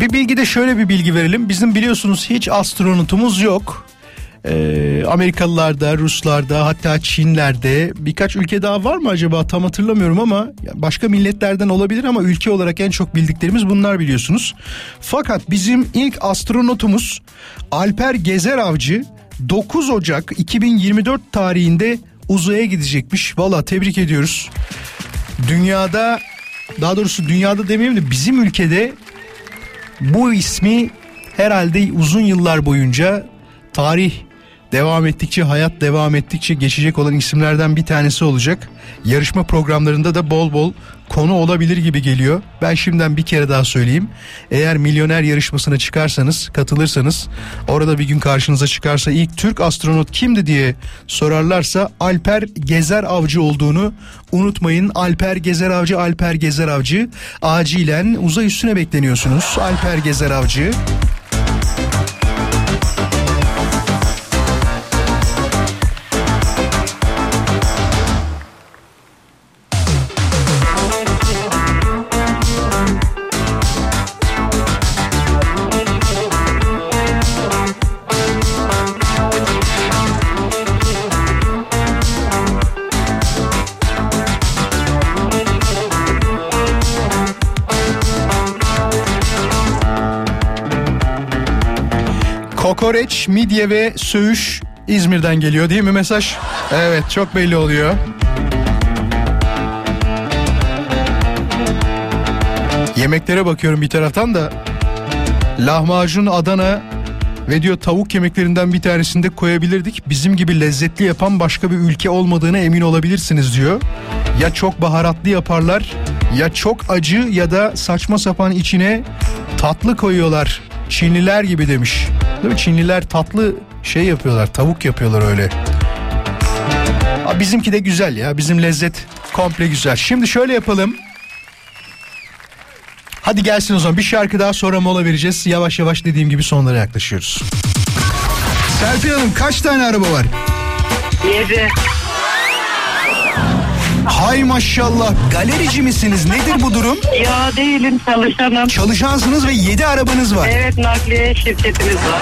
Bir bilgi de şöyle bir bilgi verelim. Bizim biliyorsunuz hiç astronotumuz yok. Ee, Amerikalılarda, Ruslarda hatta Çinlerde birkaç ülke daha var mı acaba tam hatırlamıyorum ama başka milletlerden olabilir ama ülke olarak en çok bildiklerimiz bunlar biliyorsunuz. Fakat bizim ilk astronotumuz Alper Gezer Avcı 9 Ocak 2024 tarihinde uzaya gidecekmiş. Valla tebrik ediyoruz. Dünyada daha doğrusu dünyada demeyeyim de bizim ülkede bu ismi herhalde uzun yıllar boyunca tarih devam ettikçe hayat devam ettikçe geçecek olan isimlerden bir tanesi olacak. Yarışma programlarında da bol bol konu olabilir gibi geliyor. Ben şimdiden bir kere daha söyleyeyim. Eğer milyoner yarışmasına çıkarsanız, katılırsanız, orada bir gün karşınıza çıkarsa ilk Türk astronot kimdi diye sorarlarsa Alper Gezer Avcı olduğunu unutmayın. Alper Gezer Avcı, Alper Gezer Avcı. Acilen uzay üstüne bekleniyorsunuz. Alper Gezer Avcı. Kokoreç, midye ve söğüş İzmir'den geliyor değil mi mesaj? Evet çok belli oluyor. Yemeklere bakıyorum bir taraftan da lahmacun Adana ve diyor tavuk yemeklerinden bir tanesini de koyabilirdik. Bizim gibi lezzetli yapan başka bir ülke olmadığına emin olabilirsiniz diyor. Ya çok baharatlı yaparlar ya çok acı ya da saçma sapan içine tatlı koyuyorlar. Çinliler gibi demiş. Değil? Çinliler tatlı şey yapıyorlar tavuk yapıyorlar öyle. Aa, bizimki de güzel ya bizim lezzet komple güzel. Şimdi şöyle yapalım. Hadi gelsin o zaman bir şarkı daha sonra mola vereceğiz. Yavaş yavaş dediğim gibi sonlara yaklaşıyoruz. Serpil Hanım kaç tane araba var? Yedi. Hay maşallah galerici misiniz nedir bu durum? Ya değilim çalışanım. Çalışansınız ve 7 arabanız var. Evet nakliye şirketimiz var.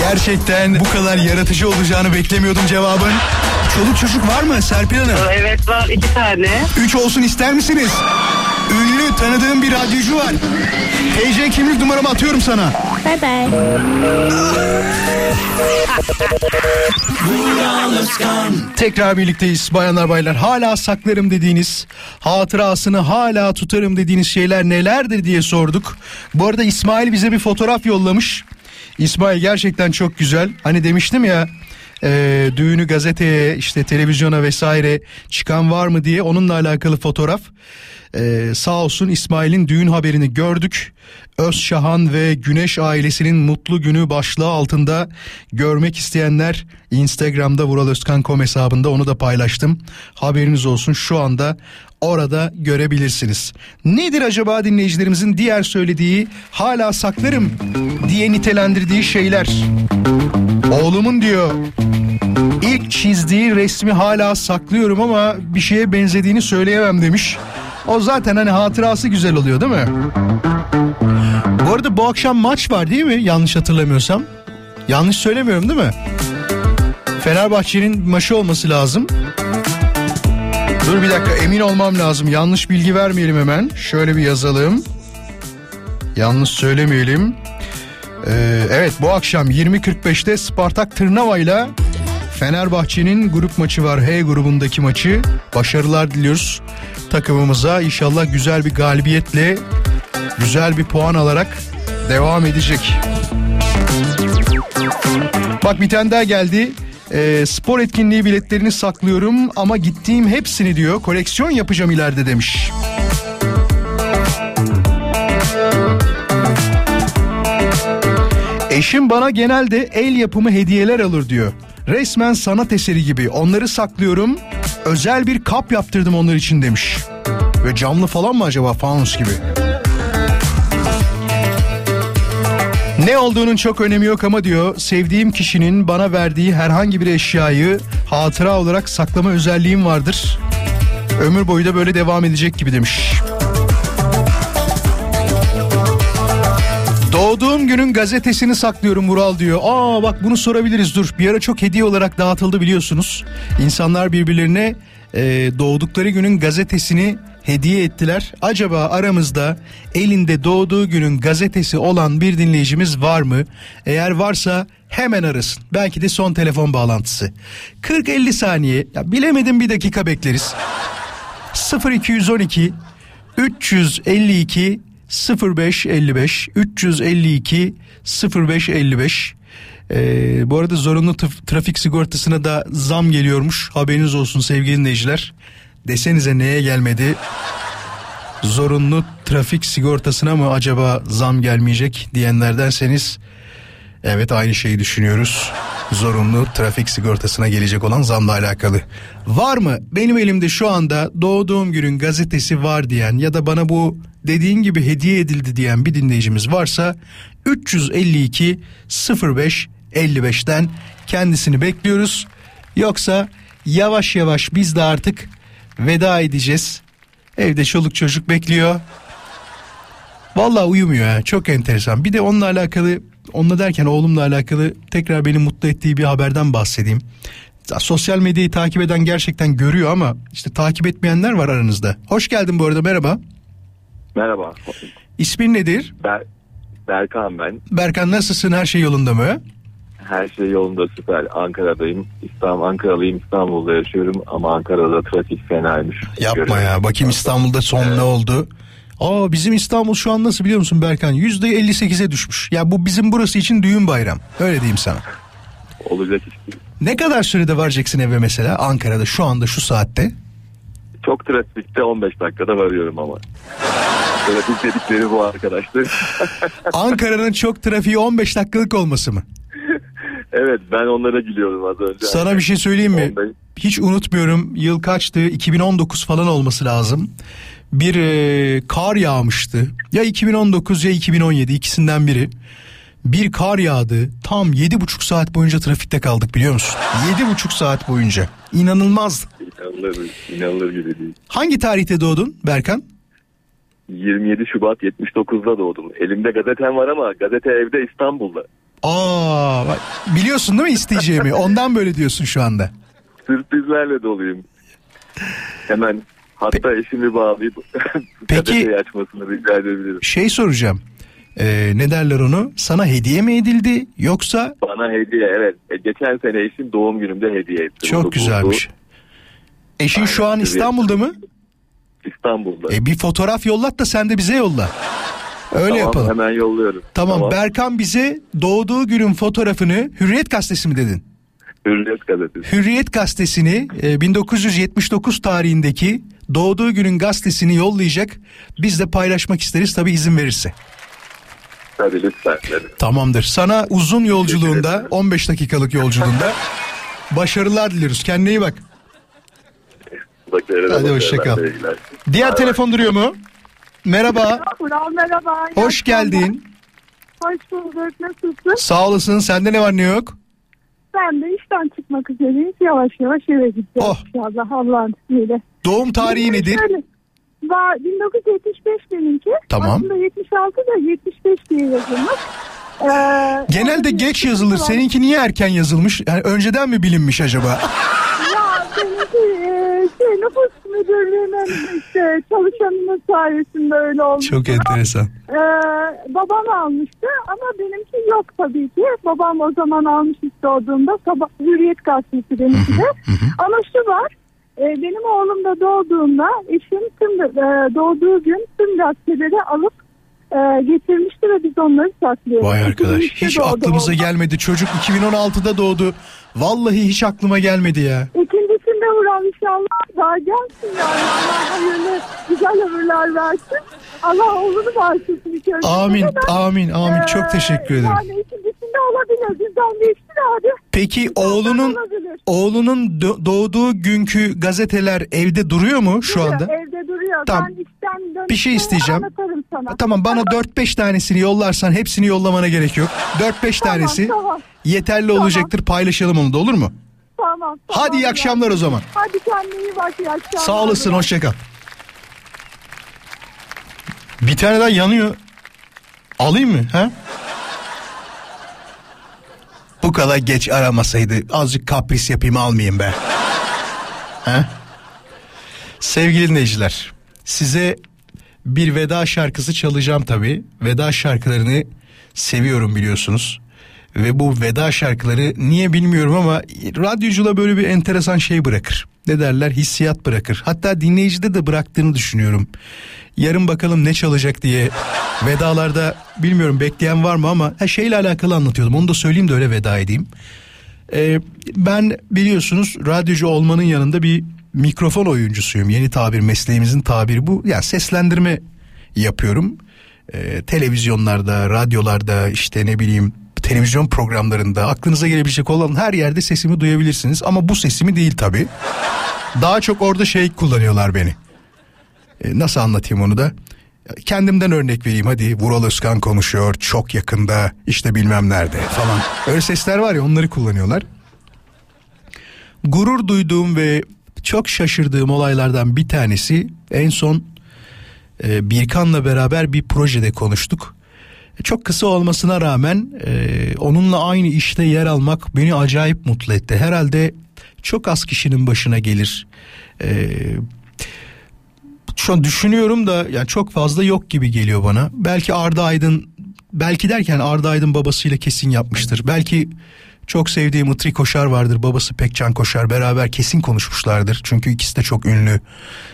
Gerçekten bu kadar yaratıcı olacağını beklemiyordum cevabın. Çoluk çocuk var mı Serpil Hanım? Evet var iki tane. Üç olsun ister misiniz? Ünlü tanıdığım bir radyocu var. TC kimlik numaramı atıyorum sana. Bye bye. Tekrar birlikteyiz bayanlar baylar. Hala saklarım dediğiniz, hatırasını hala tutarım dediğiniz şeyler nelerdir diye sorduk. Bu arada İsmail bize bir fotoğraf yollamış. İsmail gerçekten çok güzel. Hani demiştim ya e, düğünü gazeteye işte televizyona vesaire çıkan var mı diye onunla alakalı fotoğraf. E, sağ olsun İsmail'in düğün haberini gördük. Özşahan ve Güneş ailesinin mutlu günü başlığı altında görmek isteyenler Instagram'da Vural Özkan.com hesabında onu da paylaştım. Haberiniz olsun şu anda orada görebilirsiniz. Nedir acaba dinleyicilerimizin diğer söylediği hala saklarım diye nitelendirdiği şeyler? Oğlumun diyor ilk çizdiği resmi hala saklıyorum ama bir şeye benzediğini söyleyemem demiş. O zaten hani hatırası güzel oluyor değil mi? Bu arada bu akşam maç var değil mi? Yanlış hatırlamıyorsam. Yanlış söylemiyorum değil mi? Fenerbahçe'nin maçı olması lazım. Dur bir dakika emin olmam lazım. Yanlış bilgi vermeyelim hemen. Şöyle bir yazalım. Yanlış söylemeyelim. Ee, evet bu akşam 20.45'te Spartak Tırnava ile Fenerbahçe'nin grup maçı var. H grubundaki maçı. Başarılar diliyoruz takımımıza. İnşallah güzel bir galibiyetle güzel bir puan alarak devam edecek. Bak bir tane daha geldi. Ee, spor etkinliği biletlerini saklıyorum ama gittiğim hepsini diyor koleksiyon yapacağım ileride demiş. Eşim bana genelde el yapımı hediyeler alır diyor. Resmen sanat eseri gibi onları saklıyorum. Özel bir kap yaptırdım onlar için demiş. Ve camlı falan mı acaba fanus gibi? Ne olduğunun çok önemi yok ama diyor sevdiğim kişinin bana verdiği herhangi bir eşyayı hatıra olarak saklama özelliğim vardır. Ömür boyu da böyle devam edecek gibi demiş. Doğduğum günün gazetesini saklıyorum Vural diyor. Aa bak bunu sorabiliriz dur. Bir ara çok hediye olarak dağıtıldı biliyorsunuz. İnsanlar birbirlerine e, doğdukları günün gazetesini hediye ettiler. Acaba aramızda elinde doğduğu günün gazetesi olan bir dinleyicimiz var mı? Eğer varsa hemen arasın. Belki de son telefon bağlantısı. 40-50 saniye ya bilemedim bir dakika bekleriz. 0212 352 0555 352 0555 ee, bu arada zorunlu trafik sigortasına da zam geliyormuş. Haberiniz olsun sevgili dinleyiciler. Desenize neye gelmedi? Zorunlu trafik sigortasına mı acaba zam gelmeyecek diyenlerdenseniz evet aynı şeyi düşünüyoruz. Zorunlu trafik sigortasına gelecek olan zamla alakalı. Var mı benim elimde şu anda doğduğum günün gazetesi var diyen ya da bana bu dediğin gibi hediye edildi diyen bir dinleyicimiz varsa 352 05 55'ten kendisini bekliyoruz. Yoksa yavaş yavaş biz de artık veda edeceğiz. Evde çoluk çocuk bekliyor. Vallahi uyumuyor ha. Çok enteresan. Bir de onunla alakalı, onunla derken oğlumla alakalı tekrar beni mutlu ettiği bir haberden bahsedeyim. Sosyal medyayı takip eden gerçekten görüyor ama işte takip etmeyenler var aranızda. Hoş geldin bu arada merhaba. Merhaba. İsmin nedir? Ber Berkan ben. Berkan nasılsın? Her şey yolunda mı? Her şey yolunda süper. Ankara'dayım. İstanbul, Ankaralıyım. İstanbul'da yaşıyorum ama Ankara'da trafik fenaymış. Yapma ya. Bakayım İstanbul'da son ne oldu? Aa bizim İstanbul şu an nasıl biliyor musun Berkan? Yüzde 58'e düşmüş. Ya bu bizim burası için düğün bayram. Öyle diyeyim sana. Olacak iş değil. Ne kadar sürede varacaksın eve mesela Ankara'da şu anda şu saatte? Çok trafikte 15 dakikada varıyorum ama. Trafik dedikleri bu arkadaşlar. (laughs) Ankara'nın çok trafiği 15 dakikalık olması mı? evet ben onlara gülüyorum az önce. Sana bir şey söyleyeyim mi? 15. Hiç unutmuyorum. Yıl kaçtı? 2019 falan olması lazım. Bir e, kar yağmıştı. Ya 2019 ya 2017 ikisinden biri. Bir kar yağdı. Tam 7,5 saat boyunca trafikte kaldık biliyor musun? 7,5 saat boyunca. İnanılmaz. İnanılır, inanılır gibi değil. Hangi tarihte doğdun Berkan? 27 Şubat 79'da doğdum. Elimde gazetem var ama gazete evde İstanbul'da. Aa, bak, biliyorsun değil mi isteyeceğimi? Ondan böyle diyorsun şu anda. Sürprizlerle doluyum. Hemen hatta eşimi bağlayıp (laughs) gazeteyi açmasını rica edebilirim. Şey soracağım. Ee, ne derler onu? Sana hediye mi edildi yoksa Bana hediye evet. E, geçen sene eşim doğum günümde hediye etti. çok Bunu güzelmiş. buldu. Eşin şu an Aynen, İstanbul'da mı? İstanbul'da. E bir fotoğraf yollat da sen de bize yolla. Öyle tamam, yapalım. Hemen yolluyorum. Tamam, Berkan bize doğduğu günün fotoğrafını Hürriyet Gazetesi mi dedin? Hürriyet gazetesi. Hürriyet Gazetesi'ni e, 1979 tarihindeki doğduğu günün gazetesini yollayacak. Biz de paylaşmak isteriz tabii izin verirse. Tabii lütfen. Tamamdır. Sana uzun yolculuğunda 15 dakikalık yolculuğunda başarılar diliyoruz. Kendine iyi bak. Hadi hoşça kal. Diğer telefon duruyor mu? Merhaba. Merhaba, merhaba. Hoş geldin. Hoş bulduk. Nasılsın? Sağ olasın. Sende ne var ne yok? Ben de işten çıkmak üzereyim. Yavaş yavaş eve gideceğim Oh. inşallah Allah'ın izniyle. Doğum tarihi nedir? Şöyle, va- 1975 benimki. Tamam. Aslında 76 da 75 diye yazılmış. Ee, Genelde geç yazılır. Seninki niye erken yazılmış? Yani önceden mi bilinmiş acaba? Ya şey, nüfus müdürlüğünün işte çalışanının sayesinde öyle olmuş. Çok enteresan. Ee, babam almıştı ama benimki yok tabii ki. Babam o zaman almış doğduğunda sabah Hürriyet Gazetesi benimki de. Ama şu var e, benim oğlum da doğduğunda eşim tüm e, doğduğu gün tüm gazeteleri alıp e, getirmişti ve biz onları saklıyoruz. Vay arkadaş. 2003'te Hiç aklımıza oğlum. gelmedi. Çocuk 2016'da doğdu. Vallahi hiç aklıma gelmedi ya. İkincisinde Vural inşallah daha gelsin yani. Allah hayırlı güzel ömürler versin. Allah oğlunu bağışlasın ilk önce. Amin, ben, amin, amin. e, Çok teşekkür ederim. Yani ikincisinde olabilir. Bizden geçti de hadi. Peki oğlunun olabilir. oğlunun do- doğduğu günkü gazeteler evde duruyor mu şu Duruyor, anda? Evde duruyor. Tamam. Ben işten Bir şey isteyeceğim. Sana. Tamam bana 4-5 tanesini yollarsan hepsini yollamana gerek yok. 4-5 Tamam, tanesi tamam. yeterli olacaktır. Paylaşalım onu da olur mu? Tamam. tamam Hadi iyi akşamlar o zaman. Hadi kendine iyi bak. iyi akşamlar. Sağ olasın hoşça kal. Bir tane daha yanıyor. Alayım mı? Ha? Bu kadar geç aramasaydı azıcık kapris yapayım almayayım be. Ha? Sevgili dinleyiciler size bir veda şarkısı çalacağım tabii. Veda şarkılarını seviyorum biliyorsunuz. Ve bu veda şarkıları niye bilmiyorum ama radyocula böyle bir enteresan şey bırakır. ne derler hissiyat bırakır. Hatta dinleyicide de bıraktığını düşünüyorum. Yarın bakalım ne çalacak diye vedalarda bilmiyorum bekleyen var mı ama ha, şeyle alakalı anlatıyordum. Onu da söyleyeyim de öyle veda edeyim. Ee, ben biliyorsunuz radyocu olmanın yanında bir mikrofon oyuncusuyum. Yeni tabir mesleğimizin tabiri bu. Yani seslendirme yapıyorum. Ee, televizyonlarda, radyolarda işte ne bileyim televizyon programlarında aklınıza gelebilecek olan her yerde sesimi duyabilirsiniz. Ama bu sesimi değil tabii. Daha çok orada şey kullanıyorlar beni. Ee, nasıl anlatayım onu da? Kendimden örnek vereyim hadi Vural Özkan konuşuyor çok yakında işte bilmem nerede falan. Öyle sesler var ya onları kullanıyorlar. Gurur duyduğum ve çok şaşırdığım olaylardan bir tanesi en son e, Birkan'la beraber bir projede konuştuk. Çok kısa olmasına rağmen e, onunla aynı işte yer almak beni acayip mutlu etti. Herhalde çok az kişinin başına gelir. E, şu an düşünüyorum da yani çok fazla yok gibi geliyor bana. Belki Arda Aydın belki derken Arda Aydın babasıyla kesin yapmıştır. Belki çok sevdiğim Itri Koşar vardır. Babası Pekcan Koşar beraber kesin konuşmuşlardır. Çünkü ikisi de çok ünlü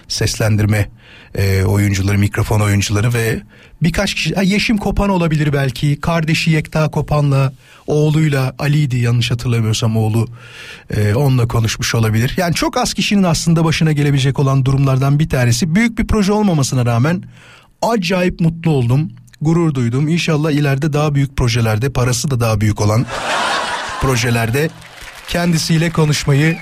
seslendirme e, oyuncuları, mikrofon oyuncuları ve birkaç kişi ha, Yeşim Kopan olabilir belki. Kardeşi Yekta Kopan'la oğluyla Ali'ydi yanlış hatırlamıyorsam oğlu e, onunla konuşmuş olabilir. Yani çok az kişinin aslında başına gelebilecek olan durumlardan bir tanesi. Büyük bir proje olmamasına rağmen acayip mutlu oldum. Gurur duydum. İnşallah ileride daha büyük projelerde parası da daha büyük olan (laughs) projelerde kendisiyle konuşmayı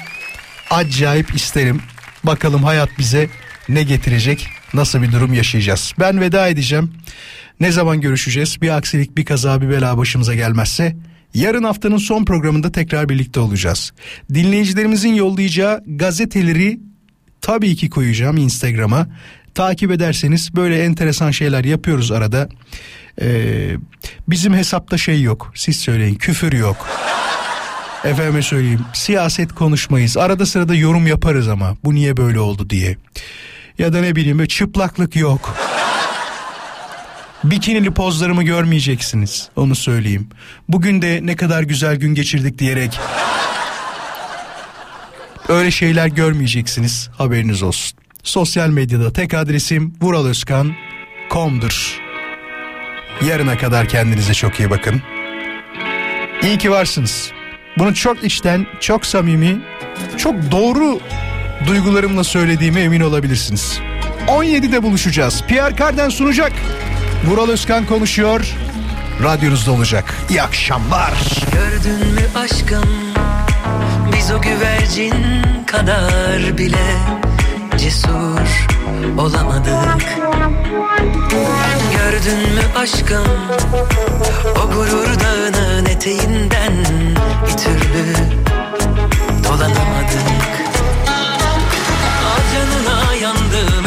acayip isterim. Bakalım hayat bize ne getirecek, nasıl bir durum yaşayacağız. Ben veda edeceğim. Ne zaman görüşeceğiz? Bir aksilik, bir kaza, bir bela başımıza gelmezse yarın haftanın son programında tekrar birlikte olacağız. Dinleyicilerimizin yollayacağı gazeteleri tabii ki koyacağım Instagram'a. Takip ederseniz böyle enteresan şeyler yapıyoruz arada. Ee, bizim hesapta şey yok. Siz söyleyin küfür yok. Efendime söyleyeyim siyaset konuşmayız. Arada sırada yorum yaparız ama bu niye böyle oldu diye. Ya da ne bileyim böyle çıplaklık yok. Bikinili pozlarımı görmeyeceksiniz. Onu söyleyeyim. Bugün de ne kadar güzel gün geçirdik diyerek öyle şeyler görmeyeceksiniz. Haberiniz olsun. Sosyal medyada tek adresim vuraloskan.com'dur. Yarına kadar kendinize çok iyi bakın. İyi ki varsınız. Bunu çok içten, çok samimi, çok doğru duygularımla söylediğime emin olabilirsiniz. 17'de buluşacağız. Pierre Carden sunacak. Vural Özkan konuşuyor. Radyonuzda olacak. İyi akşamlar. Gördün mü aşkım biz o güvercin kadar bile cesur olamadık Gördün mü aşkım o gurur dağının eteğinden bir türlü dolanamadık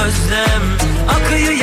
özlem Akıyı